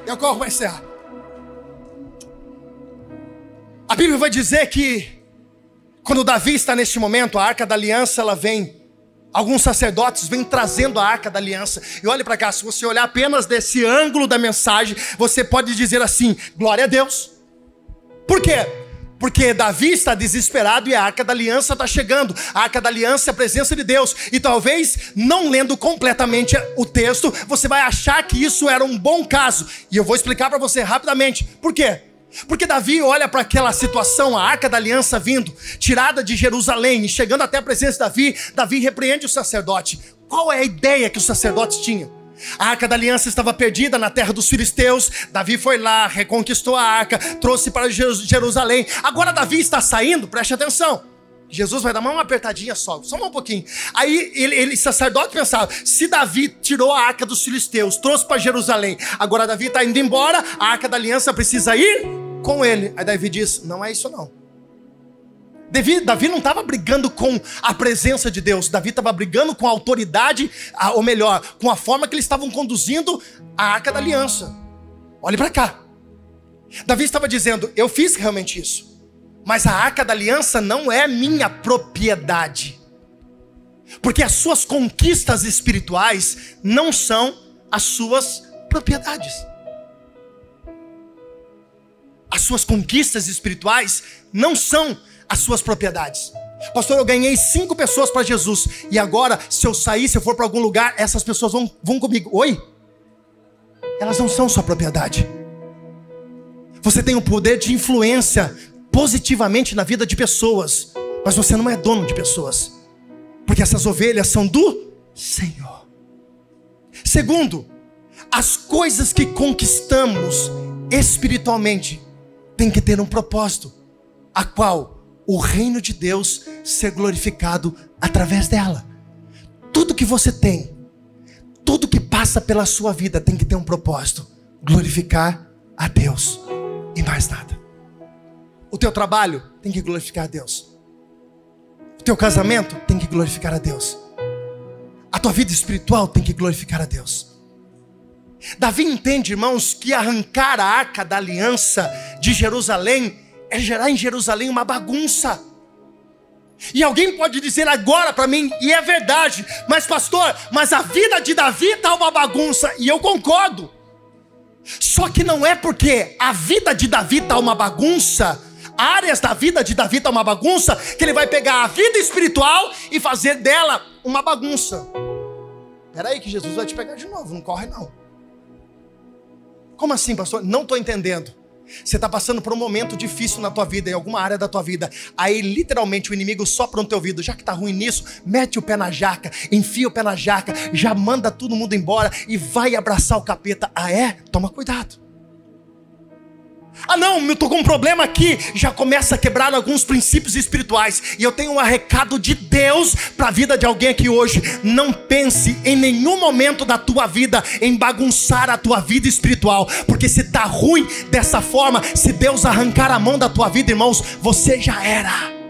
Eu corro para encerrar. A Bíblia vai dizer que quando Davi está neste momento, a arca da aliança ela vem Alguns sacerdotes vêm trazendo a arca da aliança. E olhe para cá, se você olhar apenas desse ângulo da mensagem, você pode dizer assim: glória a Deus. Por quê? Porque Davi está desesperado e a arca da aliança está chegando. A arca da aliança é a presença de Deus. E talvez, não lendo completamente o texto, você vai achar que isso era um bom caso. E eu vou explicar para você rapidamente. Por quê? Porque Davi olha para aquela situação, a arca da aliança vindo, tirada de Jerusalém e chegando até a presença de Davi, Davi repreende o sacerdote. Qual é a ideia que os sacerdotes tinham? A arca da aliança estava perdida na terra dos filisteus. Davi foi lá, reconquistou a arca, trouxe para Jerusalém. Agora Davi está saindo, preste atenção. Jesus vai dar uma apertadinha só, só um pouquinho. Aí ele, ele sacerdote pensava: se Davi tirou a arca dos filisteus, trouxe para Jerusalém, agora Davi está indo embora, a arca da aliança precisa ir com ele. Aí Davi diz: não é isso não. Davi, Davi não estava brigando com a presença de Deus, Davi estava brigando com a autoridade, ou melhor, com a forma que eles estavam conduzindo a arca da aliança. Olhe para cá. Davi estava dizendo: Eu fiz realmente isso. Mas a arca da aliança não é minha propriedade. Porque as suas conquistas espirituais não são as suas propriedades. As suas conquistas espirituais não são as suas propriedades. Pastor, eu ganhei cinco pessoas para Jesus. E agora, se eu sair, se eu for para algum lugar, essas pessoas vão, vão comigo. Oi? Elas não são sua propriedade. Você tem o poder de influência positivamente na vida de pessoas. Mas você não é dono de pessoas. Porque essas ovelhas são do Senhor. Segundo, as coisas que conquistamos espiritualmente têm que ter um propósito, a qual o reino de Deus ser glorificado através dela. Tudo que você tem, tudo que passa pela sua vida tem que ter um propósito: glorificar a Deus e mais nada. Teu trabalho tem que glorificar a Deus. O teu casamento tem que glorificar a Deus. A tua vida espiritual tem que glorificar a Deus. Davi entende, irmãos, que arrancar a arca da aliança de Jerusalém é gerar em Jerusalém uma bagunça. E alguém pode dizer agora para mim, e é verdade, mas pastor, mas a vida de Davi está uma bagunça, e eu concordo. Só que não é porque a vida de Davi está uma bagunça, áreas da vida de Davi está uma bagunça, que ele vai pegar a vida espiritual e fazer dela uma bagunça. Espera aí que Jesus vai te pegar de novo, não corre não. Como assim, pastor? Não estou entendendo. Você está passando por um momento difícil na tua vida, em alguma área da tua vida. Aí, literalmente, o inimigo sopra no teu ouvido. Já que está ruim nisso, mete o pé na jaca, enfia o pé na jaca, já manda todo mundo embora e vai abraçar o capeta. Ah, é? Toma cuidado. Ah, não, eu estou com um problema aqui. Já começa a quebrar alguns princípios espirituais. E eu tenho um recado de Deus para a vida de alguém aqui hoje. Não pense em nenhum momento da tua vida em bagunçar a tua vida espiritual. Porque se está ruim dessa forma, se Deus arrancar a mão da tua vida, irmãos, você já era.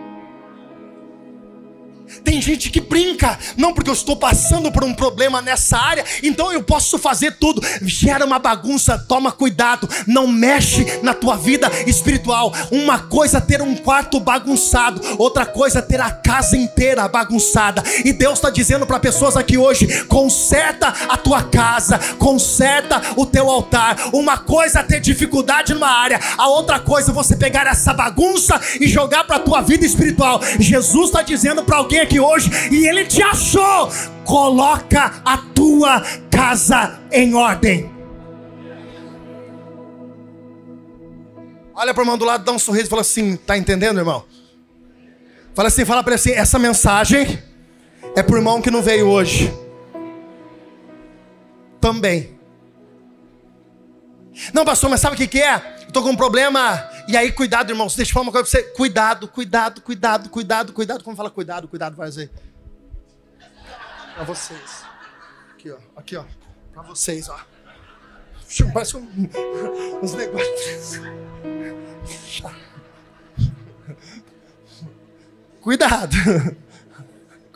Tem gente que brinca, não porque eu estou passando por um problema nessa área, então eu posso fazer tudo. Gera uma bagunça, toma cuidado, não mexe na tua vida espiritual. Uma coisa é ter um quarto bagunçado, outra coisa é ter a casa inteira bagunçada. E Deus está dizendo para pessoas aqui hoje: conserta a tua casa, conserta o teu altar. Uma coisa é ter dificuldade numa área, a outra coisa é você pegar essa bagunça e jogar para a tua vida espiritual. Jesus está dizendo para alguém aqui aqui hoje e ele te achou. Coloca a tua casa em ordem. Olha para o irmão do lado, dá um sorriso e fala assim: tá entendendo, irmão? Fala assim, fala para ele assim: essa mensagem é para o irmão que não veio hoje. Também. Não, pastor, mas sabe o que, que é? Estou com um problema e aí, cuidado, irmãos. Deixa eu falar uma coisa para você. Cuidado, cuidado, cuidado, cuidado, cuidado. Como fala cuidado, cuidado, vai dizer. Para vocês. Aqui, ó. Aqui, ó. Para vocês, ó. Parece um, uns negócios. Cuidado.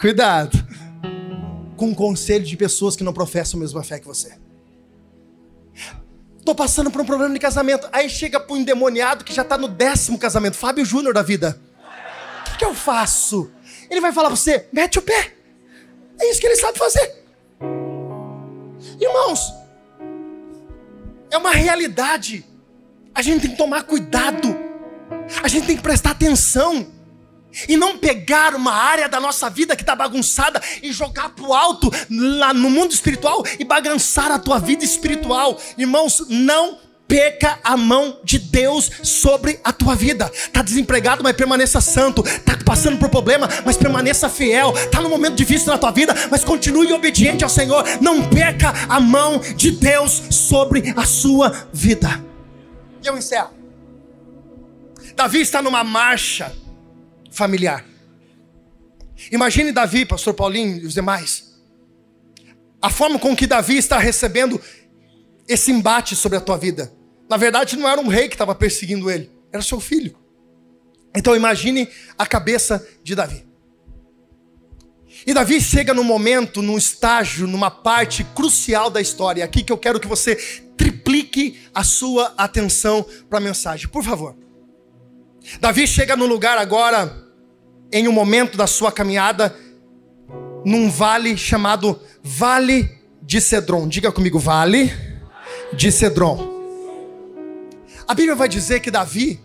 Cuidado. Com o conselho de pessoas que não professam a mesma fé que você. Tô passando por um problema de casamento. Aí chega pro endemoniado que já tá no décimo casamento, Fábio Júnior da vida. O que, que, eu faço? Ele vai falar pra você, mete o pé. É isso que ele sabe fazer. Irmãos, é uma realidade. A gente tem que tomar cuidado. A gente tem que prestar atenção e não pegar uma área da nossa vida que está bagunçada e jogar para o alto lá no mundo espiritual e bagunçar a tua vida espiritual. Irmãos, não peca a mão de Deus sobre a tua vida. Tá desempregado, mas permaneça santo. Tá passando por problema, mas permaneça fiel. Tá num momento difícil na tua vida, mas continue obediente ao Senhor. Não peca a mão de Deus sobre a sua vida. E eu encerro. Davi está numa marcha familiar. Imagine Davi, pastor Paulinho e os demais. A forma com que Davi está recebendo esse embate sobre a tua vida. Na verdade, não era um rei que estava perseguindo ele, era seu filho. Então imagine a cabeça de Davi. E Davi chega num momento, num estágio, numa parte crucial da história. Aqui que eu quero que você triplique a sua atenção para a mensagem, por favor. Davi chega no lugar agora em um momento da sua caminhada num vale chamado Vale de Cedron. Diga comigo, Vale de Cedron. A Bíblia vai dizer que Davi,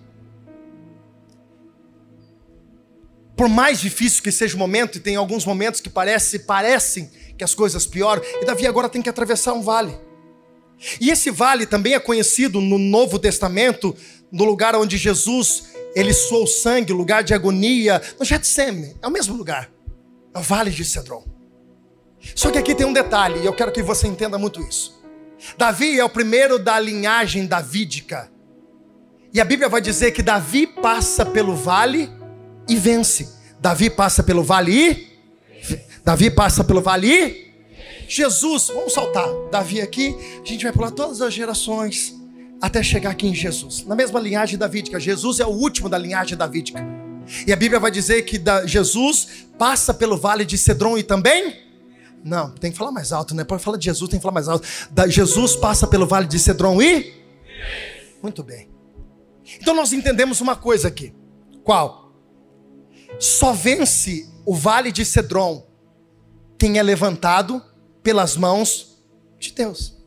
Por mais difícil que seja o momento, e tem alguns momentos que parece, parecem que as coisas pioram, e Davi agora tem que atravessar um vale. E esse vale também é conhecido no Novo Testamento, no lugar onde Jesus ele suou sangue, lugar de agonia, no Getsemane, é o mesmo lugar. É o vale de Cedron. Só que aqui tem um detalhe, e eu quero que você entenda muito isso. Davi é o primeiro da linhagem davídica. E a Bíblia vai dizer que Davi passa pelo vale e vence. Davi passa pelo vale e Davi passa pelo vale e Jesus, vamos saltar. Davi aqui, a gente vai pular todas as gerações até chegar aqui em Jesus. Na mesma linhagem davídica, Jesus é o último da linhagem davídica. E a Bíblia vai dizer que Jesus passa pelo vale de Cedron e também não, tem que falar mais alto, né? Pode falar de Jesus, tem que falar mais alto. Da, Jesus passa pelo vale de Cedron e? Muito bem. Então nós entendemos uma coisa aqui. Qual? Só vence o vale de Cedron quem é levantado pelas mãos de Deus.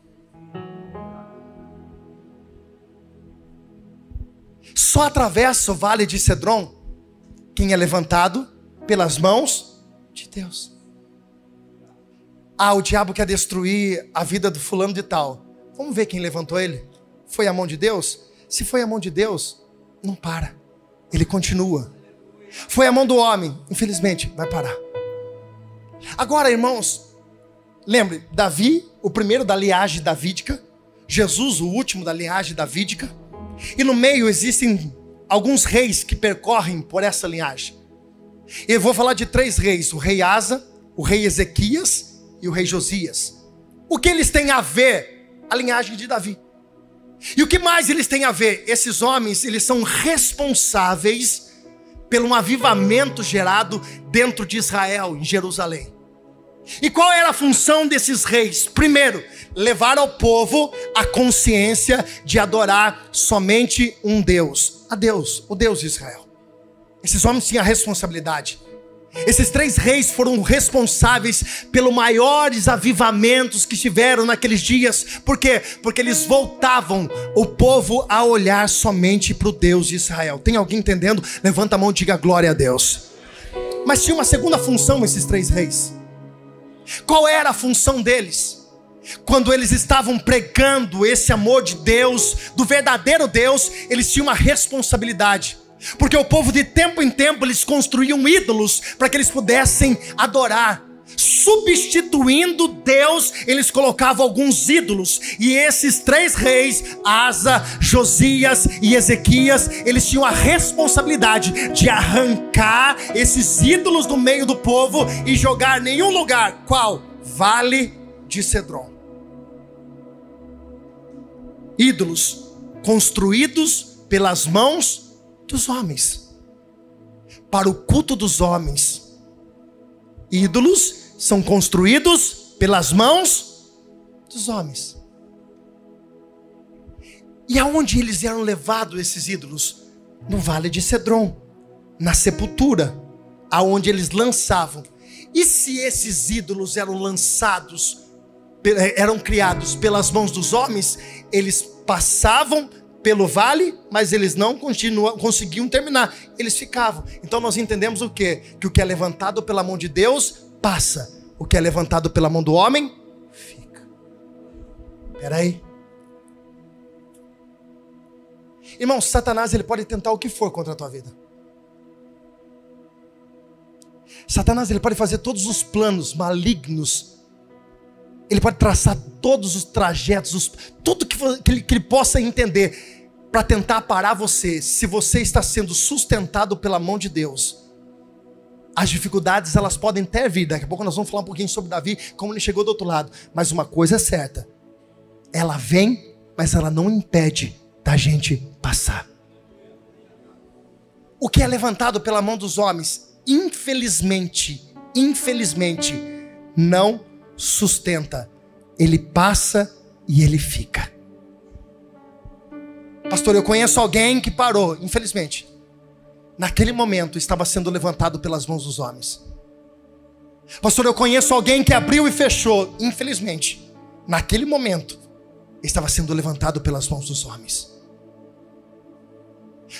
Só atravessa o vale de Cedron quem é levantado pelas mãos de Deus. Ah, o diabo quer destruir a vida do fulano de tal. Vamos ver quem levantou ele. Foi a mão de Deus? Se foi a mão de Deus, não para. Ele continua. Foi a mão do homem, infelizmente, vai parar. Agora, irmãos, lembre, Davi, o primeiro da linhagem davídica, Jesus, o último da linhagem davídica, e no meio existem alguns reis que percorrem por essa linhagem. Eu vou falar de três reis: o rei Asa, o rei Ezequias e o rei Josias. O que eles têm a ver? A linhagem de Davi. E o que mais eles têm a ver? Esses homens, eles são responsáveis pelo um avivamento gerado dentro de Israel, em Jerusalém. E qual era a função desses reis? Primeiro, levar ao povo a consciência de adorar somente um Deus, a Deus, o Deus de Israel. Esses homens tinham a responsabilidade esses três reis foram responsáveis pelos maiores avivamentos que tiveram naqueles dias. Por quê? Porque eles voltavam o povo a olhar somente para o Deus de Israel. Tem alguém entendendo? Levanta a mão e diga glória a Deus. Mas tinha uma segunda função esses três reis. Qual era a função deles? Quando eles estavam pregando esse amor de Deus, do verdadeiro Deus, eles tinham uma responsabilidade porque o povo de tempo em tempo eles construíam ídolos para que eles pudessem adorar. Substituindo Deus, eles colocavam alguns ídolos, e esses três reis, Asa, Josias e Ezequias, eles tinham a responsabilidade de arrancar esses ídolos do meio do povo e jogar em nenhum lugar. Qual? Vale de Cedron. Ídolos construídos pelas mãos dos homens, para o culto dos homens. Ídolos são construídos pelas mãos dos homens. E aonde eles eram levados esses ídolos? No vale de Cedron, na sepultura, aonde eles lançavam. E se esses ídolos eram lançados, eram criados pelas mãos dos homens, eles passavam pelo vale, mas eles não continuam, conseguiam terminar, eles ficavam. Então nós entendemos o que? Que o que é levantado pela mão de Deus passa, o que é levantado pela mão do homem fica. Espera aí. Irmão, Satanás ele pode tentar o que for contra a tua vida. Satanás ele pode fazer todos os planos malignos. Ele pode traçar todos os trajetos, os, tudo que, que, ele, que ele possa entender para tentar parar você, se você está sendo sustentado pela mão de Deus, as dificuldades elas podem ter vir. Daqui a pouco nós vamos falar um pouquinho sobre Davi, como ele chegou do outro lado. Mas uma coisa é certa: ela vem, mas ela não impede da gente passar. O que é levantado pela mão dos homens, infelizmente, infelizmente, não sustenta. Ele passa e ele fica. Pastor, eu conheço alguém que parou, infelizmente. Naquele momento estava sendo levantado pelas mãos dos homens. Pastor, eu conheço alguém que abriu e fechou, infelizmente. Naquele momento estava sendo levantado pelas mãos dos homens.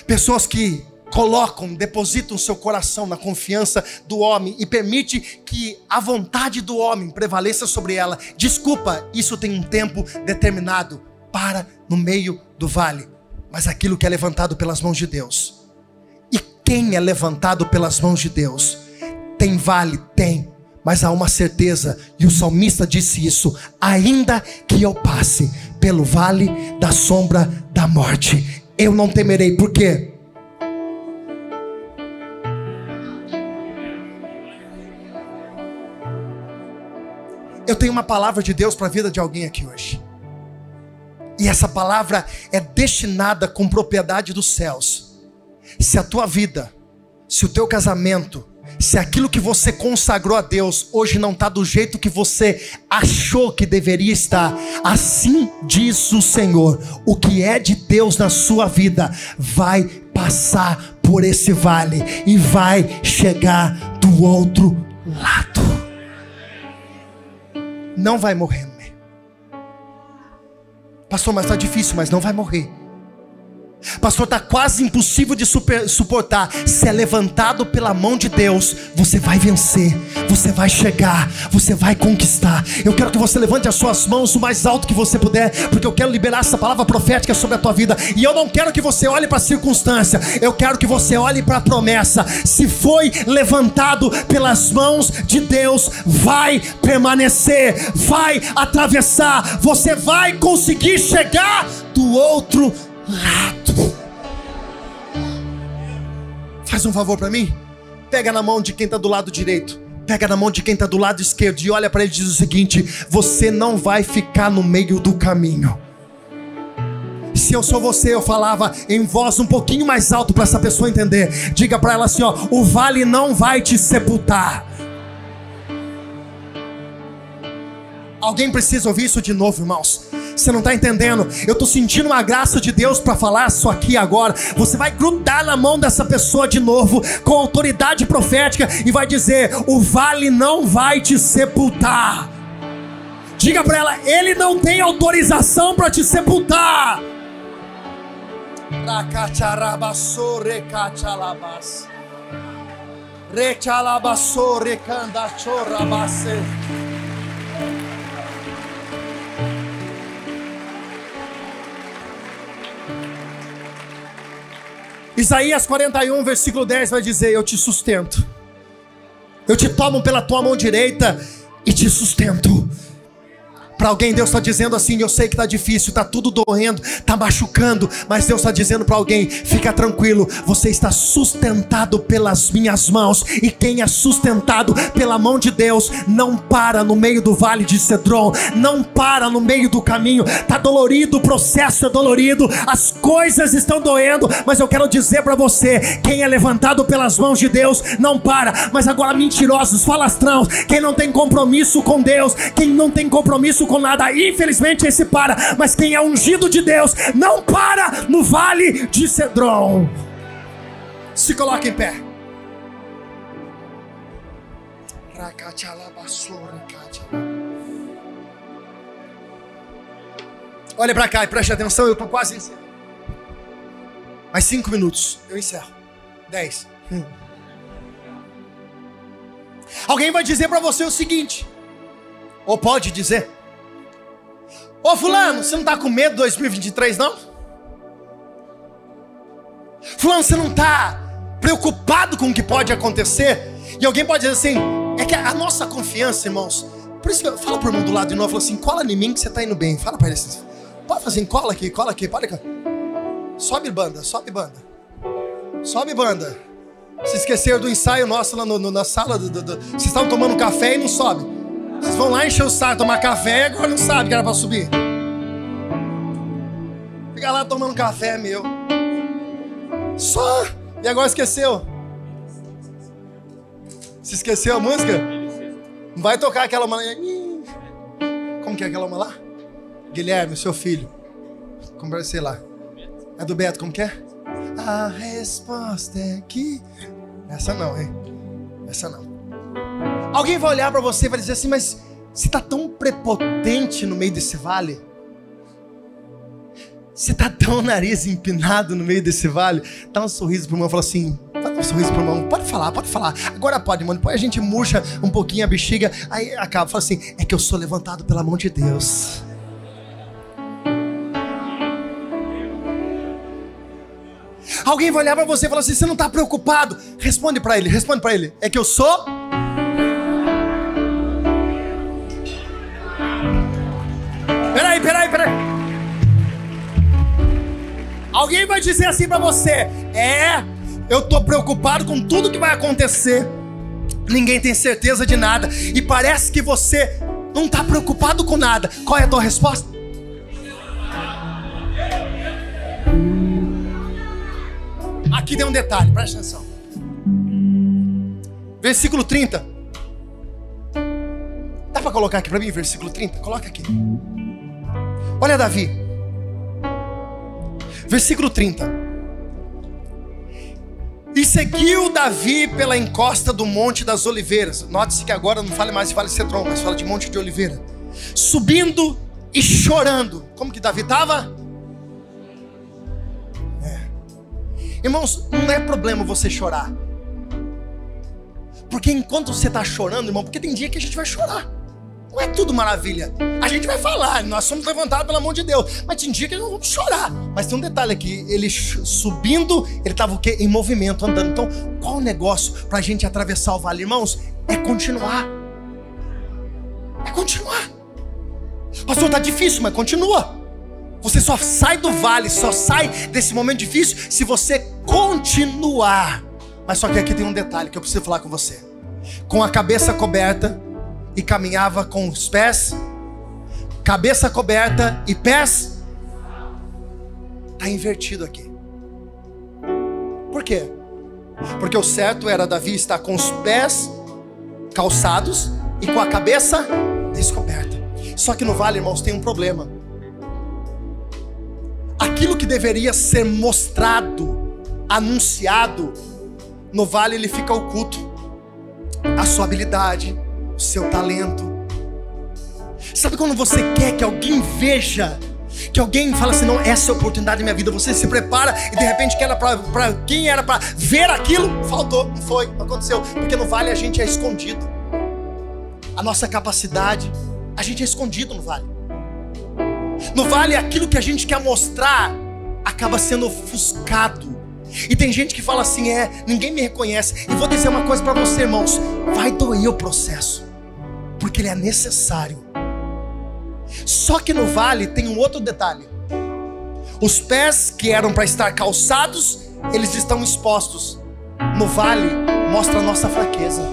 Pessoas que colocam, depositam seu coração na confiança do homem e permite que a vontade do homem prevaleça sobre ela. Desculpa, isso tem um tempo determinado. Para no meio do vale. Mas aquilo que é levantado pelas mãos de Deus. E quem é levantado pelas mãos de Deus? Tem vale? Tem. Mas há uma certeza, e o salmista disse isso: ainda que eu passe pelo vale da sombra da morte, eu não temerei, por quê? Eu tenho uma palavra de Deus para a vida de alguém aqui hoje. E essa palavra é destinada com propriedade dos céus. Se a tua vida, se o teu casamento, se aquilo que você consagrou a Deus hoje não está do jeito que você achou que deveria estar, assim diz o Senhor: o que é de Deus na sua vida vai passar por esse vale e vai chegar do outro lado não vai morrer. Pastor, mas está difícil, mas não vai morrer. Pastor, está quase impossível de super, suportar. Se é levantado pela mão de Deus, você vai vencer, você vai chegar, você vai conquistar. Eu quero que você levante as suas mãos o mais alto que você puder, porque eu quero liberar essa palavra profética sobre a tua vida. E eu não quero que você olhe para a circunstância, eu quero que você olhe para a promessa. Se foi levantado pelas mãos de Deus, vai permanecer, vai atravessar, você vai conseguir chegar do outro lado. Faz um favor para mim. Pega na mão de quem está do lado direito. Pega na mão de quem está do lado esquerdo e olha para ele e diz o seguinte: Você não vai ficar no meio do caminho. Se eu sou você, eu falava em voz um pouquinho mais alto para essa pessoa entender. Diga para ela assim: ó, o vale não vai te sepultar. Alguém precisa ouvir isso de novo, irmãos. Você não está entendendo? Eu estou sentindo uma graça de Deus para falar isso aqui agora. Você vai grudar na mão dessa pessoa de novo, com autoridade profética, e vai dizer: O vale não vai te sepultar. Diga para ela: Ele não tem autorização para te sepultar. Recalabasso, recandachorabase. Isaías 41, versículo 10 vai dizer: Eu te sustento, eu te tomo pela tua mão direita e te sustento. Para alguém, Deus está dizendo assim: Eu sei que está difícil, está tudo doendo, está machucando, mas Deus está dizendo para alguém: Fica tranquilo, você está sustentado pelas minhas mãos, e quem é sustentado pela mão de Deus não para no meio do vale de Cedron, não para no meio do caminho. Está dolorido, o processo é dolorido, as coisas estão doendo, mas eu quero dizer para você: quem é levantado pelas mãos de Deus não para. Mas agora, mentirosos, falastrãos, quem não tem compromisso com Deus, quem não tem compromisso com nada. Infelizmente esse para, mas quem é ungido de Deus não para no vale de Cedron. Se coloque em pé. Olha para cá e preste atenção, eu estou quase encerrando. Mais cinco minutos, eu encerro. Dez. Hum. Alguém vai dizer para você o seguinte, ou pode dizer: Ô fulano, você não está com medo de 2023 não? Fulano, você não está preocupado com o que pode acontecer? E alguém pode dizer assim, é que a nossa confiança, irmãos, por isso que eu falo pro irmão do lado de novo, falo assim, cola em mim que você está indo bem. Fala para ele assim, pode fazer assim, cola aqui, cola aqui, pode aqui. Sobe banda, sobe banda. Sobe banda. Se esqueceram do ensaio nosso lá no, no, na sala, do, do, do, vocês estavam tomando café e não sobe. Vocês vão lá encher o saco, tomar café agora não sabe que era para subir. Fica lá tomando café, meu. Só. E agora esqueceu? Se esqueceu a música? Não vai tocar aquela uma. Como que é aquela uma lá? Guilherme, seu filho. Como sei lá. É do Beto, como que é? A resposta é que. Essa não, hein? Essa não. Alguém vai olhar para você e vai dizer assim: Mas você está tão prepotente no meio desse vale? Você tá tão nariz empinado no meio desse vale? Dá um sorriso pro irmão e fala assim: Dá um sorriso pro irmão. Pode falar, pode falar. Agora pode, mano. Depois a gente murcha um pouquinho a bexiga. Aí acaba, fala assim: É que eu sou levantado pela mão de Deus. Alguém vai olhar para você e falar assim: Você não está preocupado? Responde para ele, responde para ele: É que eu sou. Alguém vai dizer assim para você: É, eu tô preocupado com tudo que vai acontecer. Ninguém tem certeza de nada e parece que você não está preocupado com nada. Qual é a tua resposta? Aqui tem um detalhe, presta atenção. Versículo 30. Dá para colocar aqui para mim, versículo 30? Coloca aqui. Olha Davi. Versículo 30. E seguiu Davi pela encosta do Monte das Oliveiras. Note-se que agora não fala mais de Vale Cedron, mas fala de Monte de Oliveira. Subindo e chorando. Como que Davi estava? É. Irmãos, não é problema você chorar. Porque enquanto você está chorando, irmão, porque tem dia que a gente vai chorar. Não é tudo maravilha. A gente vai falar, nós somos levantados pela mão de Deus. Mas tem dia que nós vamos chorar. Mas tem um detalhe aqui: ele subindo, ele estava o quê? Em movimento, andando. Então, qual o negócio para a gente atravessar o vale, irmãos? É continuar. É continuar. Pastor, tá difícil, mas continua. Você só sai do vale, só sai desse momento difícil se você continuar. Mas só que aqui tem um detalhe que eu preciso falar com você. Com a cabeça coberta, e caminhava com os pés, cabeça coberta e pés. Está invertido aqui. Por quê? Porque o certo era Davi estar com os pés calçados e com a cabeça descoberta. Só que no vale, irmãos, tem um problema. Aquilo que deveria ser mostrado, anunciado, no vale ele fica oculto. A sua habilidade, o seu talento. Sabe quando você quer que alguém veja? Que alguém fala assim, não, essa é a oportunidade da minha vida. Você se prepara e de repente quer para quem era para ver aquilo, faltou, não foi, não aconteceu. Porque no vale a gente é escondido. A nossa capacidade, a gente é escondido no vale. No vale aquilo que a gente quer mostrar acaba sendo ofuscado. E tem gente que fala assim: é, ninguém me reconhece. E vou dizer uma coisa para você, irmãos: vai doer o processo porque ele é necessário. Só que no vale tem um outro detalhe. Os pés que eram para estar calçados, eles estão expostos. No vale mostra a nossa fraqueza.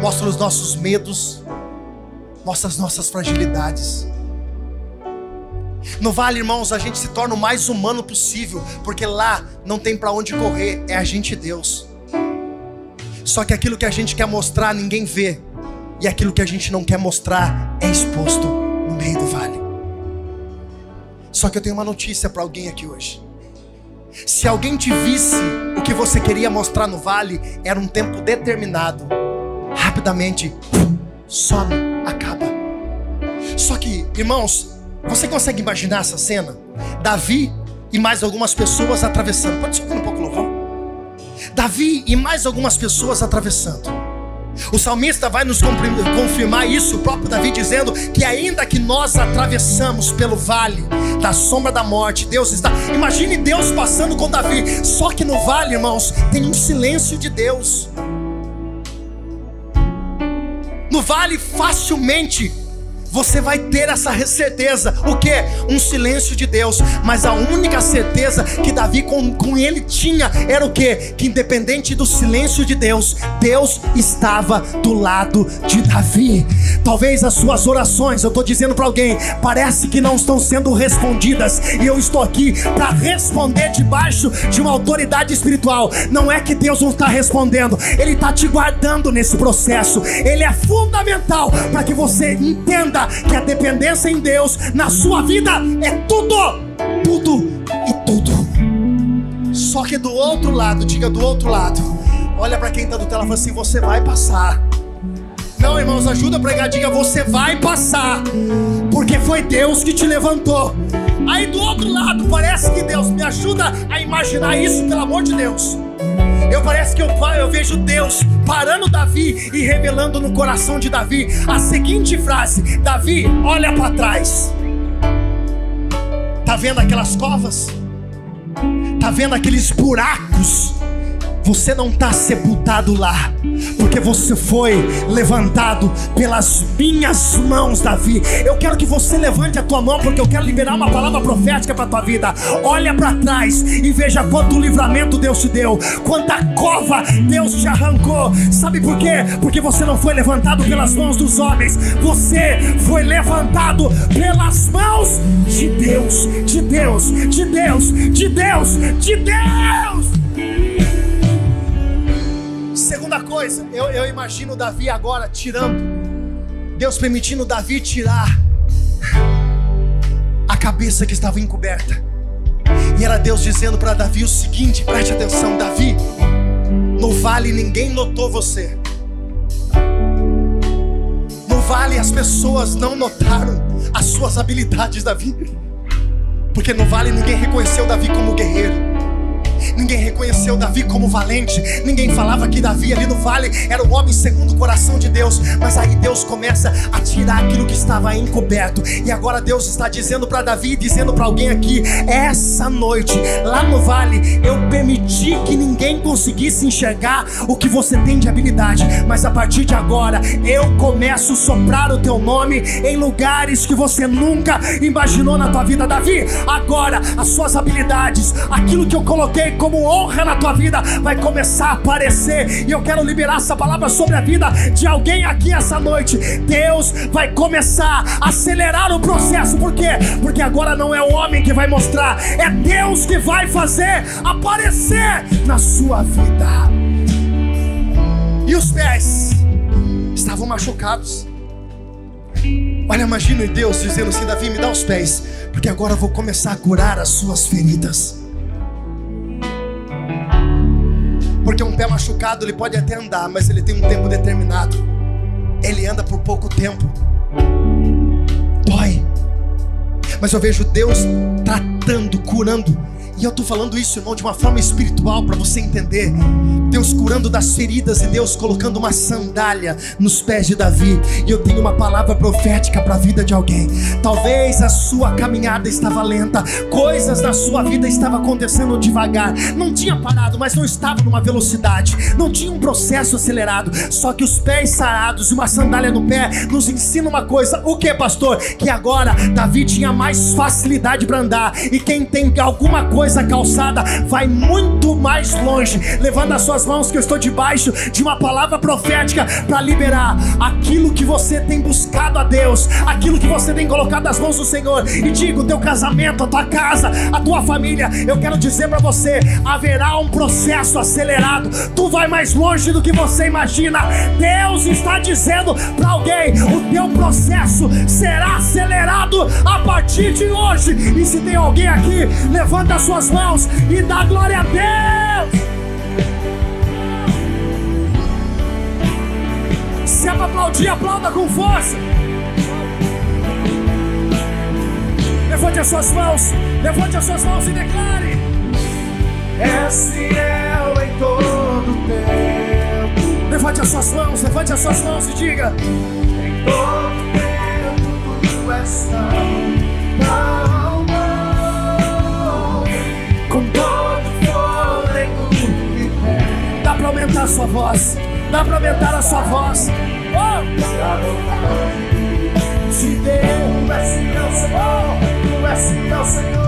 Mostra os nossos medos, mostra as nossas fragilidades. No vale, irmãos, a gente se torna o mais humano possível, porque lá não tem para onde correr, é a gente e Deus. Só que aquilo que a gente quer mostrar, ninguém vê. E aquilo que a gente não quer mostrar é exposto no meio do vale. Só que eu tenho uma notícia para alguém aqui hoje. Se alguém te visse o que você queria mostrar no vale, era um tempo determinado. Rapidamente, some, acaba. Só que, irmãos, você consegue imaginar essa cena? Davi e mais algumas pessoas atravessando. Pode subir um pouco, louvor? Davi e mais algumas pessoas atravessando. O salmista vai nos confirmar isso, o próprio Davi dizendo que ainda que nós atravessamos pelo vale da sombra da morte, Deus está. Imagine Deus passando com Davi, só que no vale, irmãos, tem um silêncio de Deus. No vale facilmente você vai ter essa certeza. O que? Um silêncio de Deus. Mas a única certeza que Davi com, com ele tinha era o que? Que independente do silêncio de Deus, Deus estava do lado de Davi. Talvez as suas orações, eu estou dizendo para alguém, parece que não estão sendo respondidas. E eu estou aqui para responder debaixo de uma autoridade espiritual. Não é que Deus não está respondendo, Ele está te guardando nesse processo. Ele é fundamental para que você entenda que a dependência em Deus na sua vida é tudo, tudo e tudo. Só que do outro lado, diga do outro lado, olha para quem está do tela e fala assim: você vai passar. Não, irmãos, ajuda a pregar, diga você vai passar, porque foi Deus que te levantou. Aí do outro lado, parece que Deus me ajuda a imaginar isso, pelo amor de Deus. Eu parece que eu, eu vejo Deus parando Davi e revelando no coração de Davi a seguinte frase: Davi, olha para trás. Tá vendo aquelas covas? Tá vendo aqueles buracos? Você não está sepultado lá, porque você foi levantado pelas minhas mãos, Davi. Eu quero que você levante a tua mão, porque eu quero liberar uma palavra profética para tua vida. Olha para trás e veja quanto livramento Deus te deu, quanta cova Deus te arrancou. Sabe por quê? Porque você não foi levantado pelas mãos dos homens, você foi levantado pelas mãos de Deus, de Deus, de Deus, de Deus, de Deus. Coisa, eu, eu imagino Davi agora tirando, Deus permitindo Davi tirar a cabeça que estava encoberta. E era Deus dizendo para Davi o seguinte: preste atenção, Davi, no vale ninguém notou você. No vale as pessoas não notaram as suas habilidades, Davi. Porque no vale ninguém reconheceu Davi como guerreiro. Ninguém reconheceu Davi como valente. Ninguém falava que Davi ali no vale era o homem segundo o coração de Deus. Mas aí Deus começa a tirar aquilo que estava encoberto. E agora Deus está dizendo para Davi, dizendo para alguém aqui: essa noite, lá no vale, eu permiti que ninguém conseguisse enxergar o que você tem de habilidade. Mas a partir de agora, eu começo a soprar o teu nome em lugares que você nunca imaginou na tua vida, Davi. Agora, as suas habilidades, aquilo que eu coloquei como honra na tua vida vai começar a aparecer. E eu quero liberar essa palavra sobre a vida de alguém aqui essa noite. Deus vai começar a acelerar o processo. Por quê? Porque agora não é o homem que vai mostrar, é Deus que vai fazer aparecer na sua vida. E os pés estavam machucados. Olha, imagina Deus dizendo assim: Davi, me dá os pés, porque agora eu vou começar a curar as suas feridas. Porque um pé machucado ele pode até andar, mas ele tem um tempo determinado. Ele anda por pouco tempo. Dói. Mas eu vejo Deus tratando, curando e eu estou falando isso, irmão, de uma forma espiritual para você entender. Deus curando das feridas e Deus colocando uma sandália nos pés de Davi. E eu tenho uma palavra profética para a vida de alguém. Talvez a sua caminhada estava lenta, coisas na sua vida estavam acontecendo devagar. Não tinha parado, mas não estava numa velocidade. Não tinha um processo acelerado. Só que os pés sarados e uma sandália no pé nos ensina uma coisa. O que, pastor? Que agora Davi tinha mais facilidade para andar. E quem tem alguma coisa coisa calçada vai muito mais longe, levando as suas mãos que eu estou debaixo de uma palavra profética para liberar aquilo que você tem buscado a Deus, aquilo que você tem colocado nas mãos do Senhor. E digo, teu casamento, a tua casa, a tua família, eu quero dizer para você, haverá um processo acelerado. Tu vai mais longe do que você imagina. Deus está dizendo para alguém, o teu processo será acelerado a partir de hoje. E se tem alguém aqui, levanta suas mãos e dá glória a Deus. Se é para aplaudir, aplauda com força. Levante as suas mãos, levante as suas mãos e declare: És fiel em todo tempo. Levante as suas mãos, levante as suas mãos e diga: Em todo tempo tu és tão a sua voz. Dá para aumentar a sua voz. Oh! Se Deus é fiel, Senhor, tu és fiel, Senhor.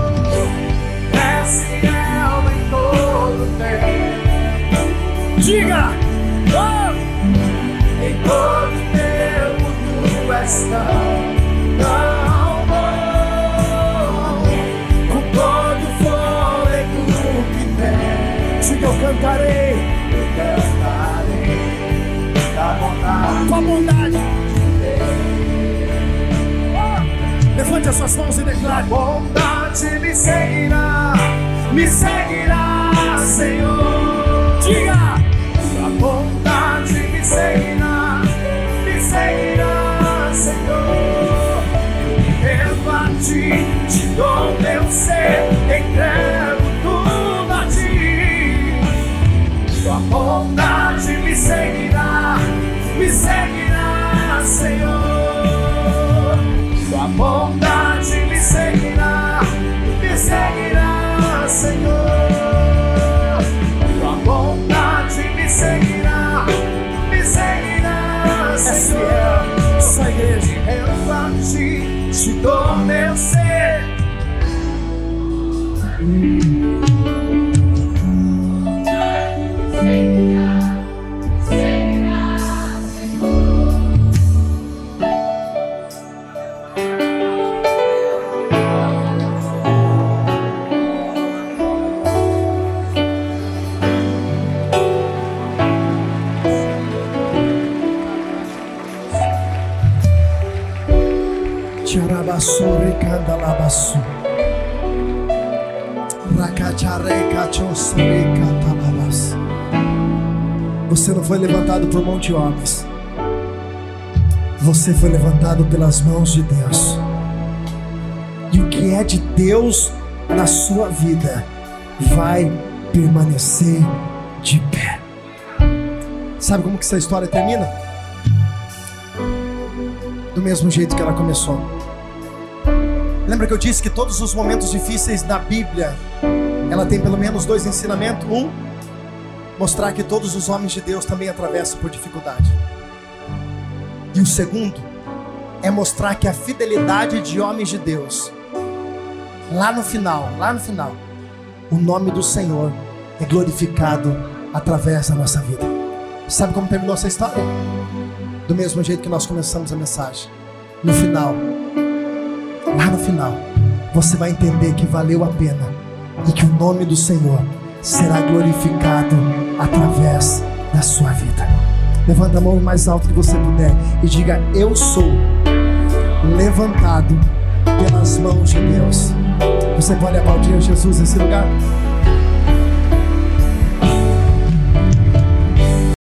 Fiel em todo tempo. Diga! Oh! Em todo tempo tu és tão, cantarei tua bondade. Oh, levante as suas mãos e declare: Bondade me seguirá, me seguirá, Senhor. Diga: A bondade me seguirá, me seguirá, Senhor. Eu ti, te dou meu ser, entrego meu ser. Por mão de homens. Você foi levantado pelas mãos de Deus. E o que é de Deus na sua vida vai permanecer de pé. Sabe como que essa história termina? Do mesmo jeito que ela começou. Lembra que eu disse que todos os momentos difíceis na Bíblia, ela tem pelo menos dois ensinamentos. Um, mostrar que todos os homens de Deus também atravessam por dificuldade. E o segundo, é mostrar que a fidelidade de homens de Deus, lá no final, lá no final, o nome do Senhor é glorificado através da nossa vida. Sabe como terminou essa história? Do mesmo jeito que nós começamos a mensagem. No final, lá no final, você vai entender que valeu a pena e que o nome do Senhor será glorificado através da sua vida. Levanta a mão o mais alto que você puder e diga: Eu sou levantado pelas mãos de Deus. Você pode aplaudir Jesus nesse lugar?